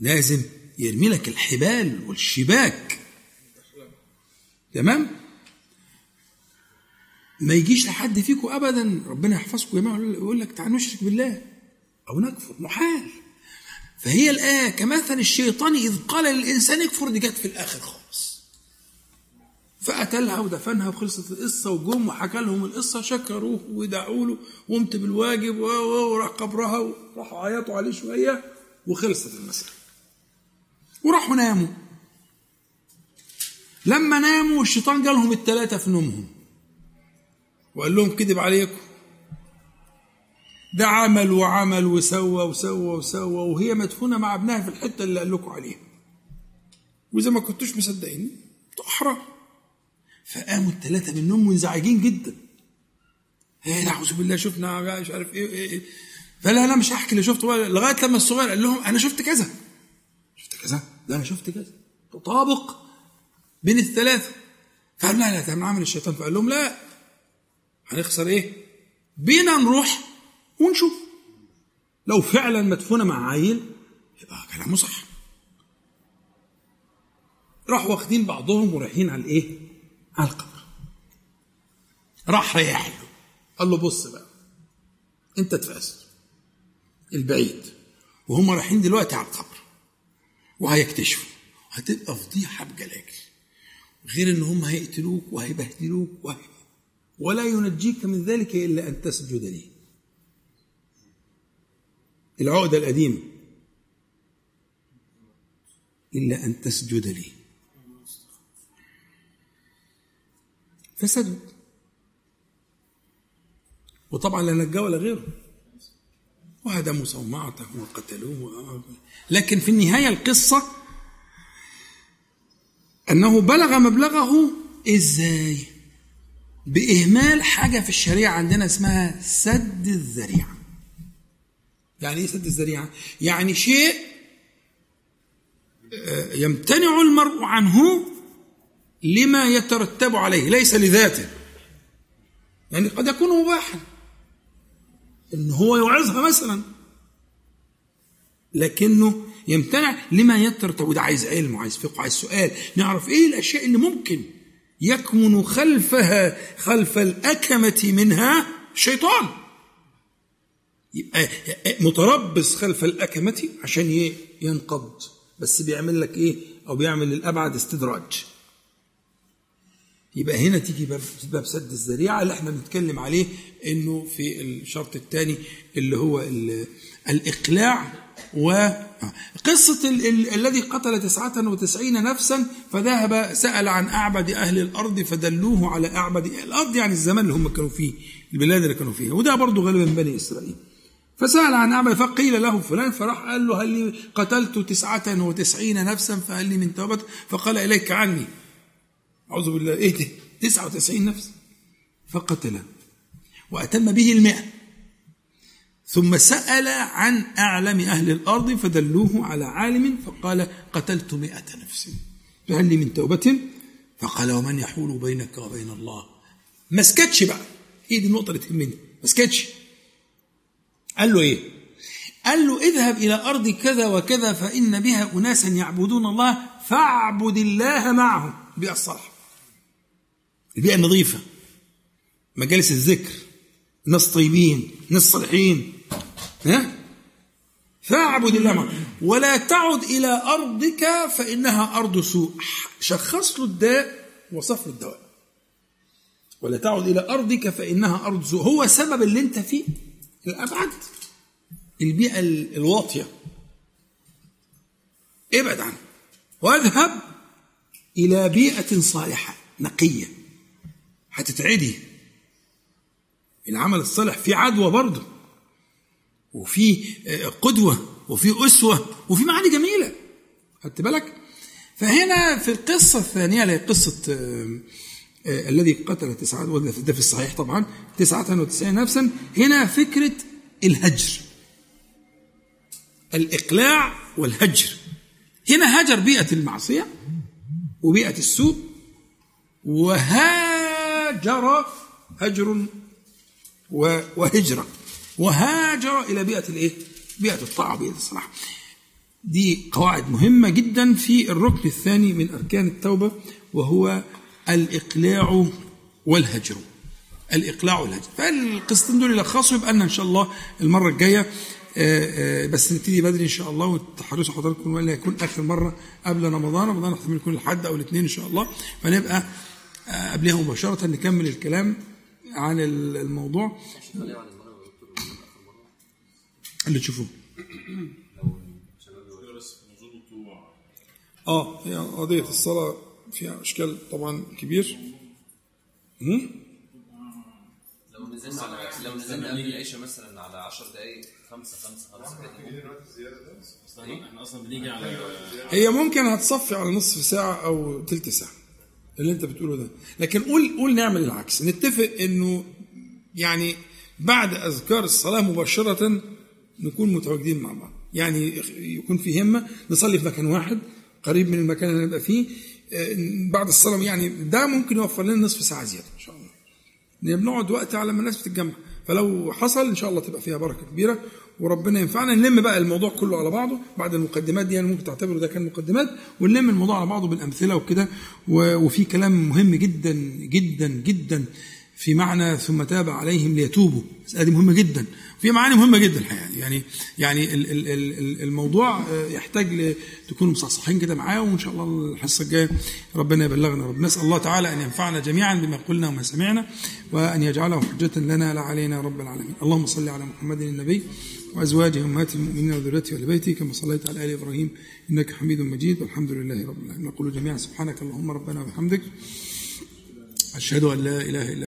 لازم يرمي لك الحبال والشباك. تمام؟ ما يجيش لحد فيكم ابدا. ربنا يحفظكم يا جماعة. يقول لك تعالوا نشرك بالله. أو نكفر. محال. فهي الآية كمثل الشيطان إذ قال للإنسان اكفر دي جت في الآخر خالص. فقتلها ودفنها وخلصت القصة وجم وحكى لهم القصة شكروه ودعوا له وقمت بالواجب وراح قبرها وراحوا عيطوا عليه شوية وخلصت المسألة. وراحوا ناموا. لما ناموا الشيطان جالهم الثلاثه في نومهم. وقال لهم كذب عليكم. ده عمل وعمل وسوى وسوى وسوى وهي مدفونة مع ابنها في الحتة اللي قال لكم عليها. وإذا ما كنتوش مصدقين احرار فقاموا الثلاثه منهم منزعجين جدا. إيه نعوذ بالله شفنا مش عارف إيه إيه, إيه. فلا أنا مش هحكي اللي شفته لغاية لما الصغير قال لهم أنا شفت كذا. شفت كذا؟ لا أنا شفت كذا. تطابق بين الثلاثة. فقال لا لا ده عمل الشيطان. فقال لهم لا. هنخسر إيه؟ بينا نروح ونشوف. لو فعلا مدفونة مع عيل يبقى كلامه صح. راحوا واخدين بعضهم ورايحين على الإيه؟ على القبر. راح ريح له قال له بص بقى انت اتفقست البعيد وهم رايحين دلوقتي على القبر وهيكتشفوا. هتبقى فضيحة بجلاجل. غير إن هم هيقتلوك وهيبهدلوك وهي ولا ينجيك من ذلك إلا أن تسجد لي. العقدة القديمة. إلا أن تسجد لي. فسجدوا وطبعا لا نجاه ولا غيره. وهدموا صومعته وقتلوه. لكن في النهاية القصة أنه بلغ مبلغه إزاي؟ بإهمال حاجة في الشريعة عندنا اسمها سد الذريعة. يعني إيه سد الذريعة؟ يعني شيء آه، يمتنع المرء عنه لما يترتب عليه ليس لذاته. يعني قد يكون مباحا. إن هو يوعظها مثلا. لكنه يمتنع لما يترتب. وده عايز علم وعايز فقه وعايز سؤال. نعرف إيه الأشياء اللي ممكن يكمن خلفها خلف الأكمة منها شيطان. يبقى متربص خلف الأكمة عشان ينقض. بس بيعمل لك إيه؟ أو بيعمل للأبعد استدراج. يبقى هنا تيجي باب سد الذريعة اللي إحنا بنتكلم عليه إنه في الشرط الثاني اللي هو الإقلاع وقصة ال- ال- الذي قتل تسعة وتسعين نفسا فذهب سأل عن أعبد أهل الأرض فدلوه على أعبد الأرض يعني الزمان اللي هم كانوا فيه البلاد اللي كانوا فيها. وده برضه غالبا بني إسرائيل. فسأل عن أعبد فقيل له فلان فراح قال له هل قتلت تسعة وتسعين نفسا فهل لي من توبة فقال إليك عني. أعوذ بالله. إيه ده؟ تسعة وتسعين نفس. فقتله وأتم به المئة. ثم سأل عن أعلم أهل الأرض فدلوه على عالم فقال قتلت مئة نفس. فهل لي من توبة؟ فقال ومن يحول بينك وبين الله. ما سكتش بقى. هي دي النقطة اللي تهمني؟ ما سكتش. قال له إيه؟ قال له اذهب إلى أرض كذا وكذا فإن بها أناسا يعبدون الله فاعبد الله معهم. الصالحة البيئة النظيفة مجالس الذكر ناس طيبين ناس صالحين ها؟ فاعبد الله ولا تعد إلى أرضك فإنها أرض سوء. شخص له الداء وصف له الدواء. ولا تعد إلى أرضك فإنها أرض سوء. هو سبب اللي أنت فيه الأبعد البيئة الواطية. ابعد عنه واذهب إلى بيئة صالحة نقية. هتتعدي. العمل الصالح فيه عدوى برضه وفي قدوة وفي أسوة وفي معاني جميلة. خدت بالك؟ فهنا في القصة الثانية اللي هي قصة آه، آه، الذي قتل تسعة ده في الصحيح طبعا تسعة وتسعين نفسا. هنا فكرة الهجر. الإقلاع والهجر. هنا هجر بيئة المعصية وبيئة السوء وهاجر هجر و- وهجرة. وهاجر إلى بيئة الإيه؟ بيئة الطاعة بيئة الصلاح دي قواعد مهمة جدا في الركن الثاني من أركان التوبة وهو الإقلاع والهجر. الإقلاع والهجر. فالقسطين دول يلخصوا يبقى لنا إن شاء الله المرة الجاية آه، آه، بس نبتدي بدري إن شاء الله وتحرصوا حضراتكم ولا يكون آخر مرة قبل رمضان. رمضان احتمال يكون الحد أو الاثنين إن شاء الله. فنبقى قبلها مباشرة نكمل الكلام عن الموضوع. اللي تشوفوه. آه هي قضية الصلاة فيها إشكال طبعا كبير. هم؟ لو نزلنا على لو نزلنا قبل العشاء مثلا على 10 دقائق خمسة خمسة خمسة. كده إحنا أصلا بنيجي على هي ممكن هتصفي على نصف ساعة أو تلت ساعة. اللي أنت بتقوله ده. لكن قول قول نعمل العكس. نتفق إنه يعني بعد أذكار الصلاة مباشرة نكون متواجدين مع بعض. يعني يكون في همة نصلي في مكان واحد قريب من المكان اللي نبقى فيه. آه، بعد الصلاة يعني ده ممكن يوفر لنا نصف ساعة زيادة إن شاء الله. لأن بنقعد وقت على ما الناس بتتجمع فلو حصل إن شاء الله تبقى فيها بركة كبيرة. وربنا ينفعنا نلم بقى الموضوع كله على بعضه. بعد المقدمات دي يعني ممكن تعتبره ده كان مقدمات ونلم الموضوع على بعضه بالأمثلة وكده. وفي كلام مهم جدا جدا جدا في معنى ثم تاب عليهم ليتوبوا. المسألة دي مهمة جدا. في معاني مهمة جدا الحقيقة. يعني يعني ال- ال- ال- ال- الموضوع آه، يحتاج تكونوا مصحصحين كده معاه وإن شاء الله الحصة الجاية ربنا يبلغنا. رب نسأل الله تعالى أن ينفعنا جميعا بما قلنا وما سمعنا وأن يجعله حجة لنا لا علينا رب العالمين. اللهم صل على محمد النبي. وأزواجه أمهات المؤمنين وذريته وآل بيته كما صليت على آل إبراهيم إنك حميد مجيد والحمد لله رب العالمين. نقول جميعا سبحانك اللهم ربنا وبحمدك أشهد أن لا إله إلا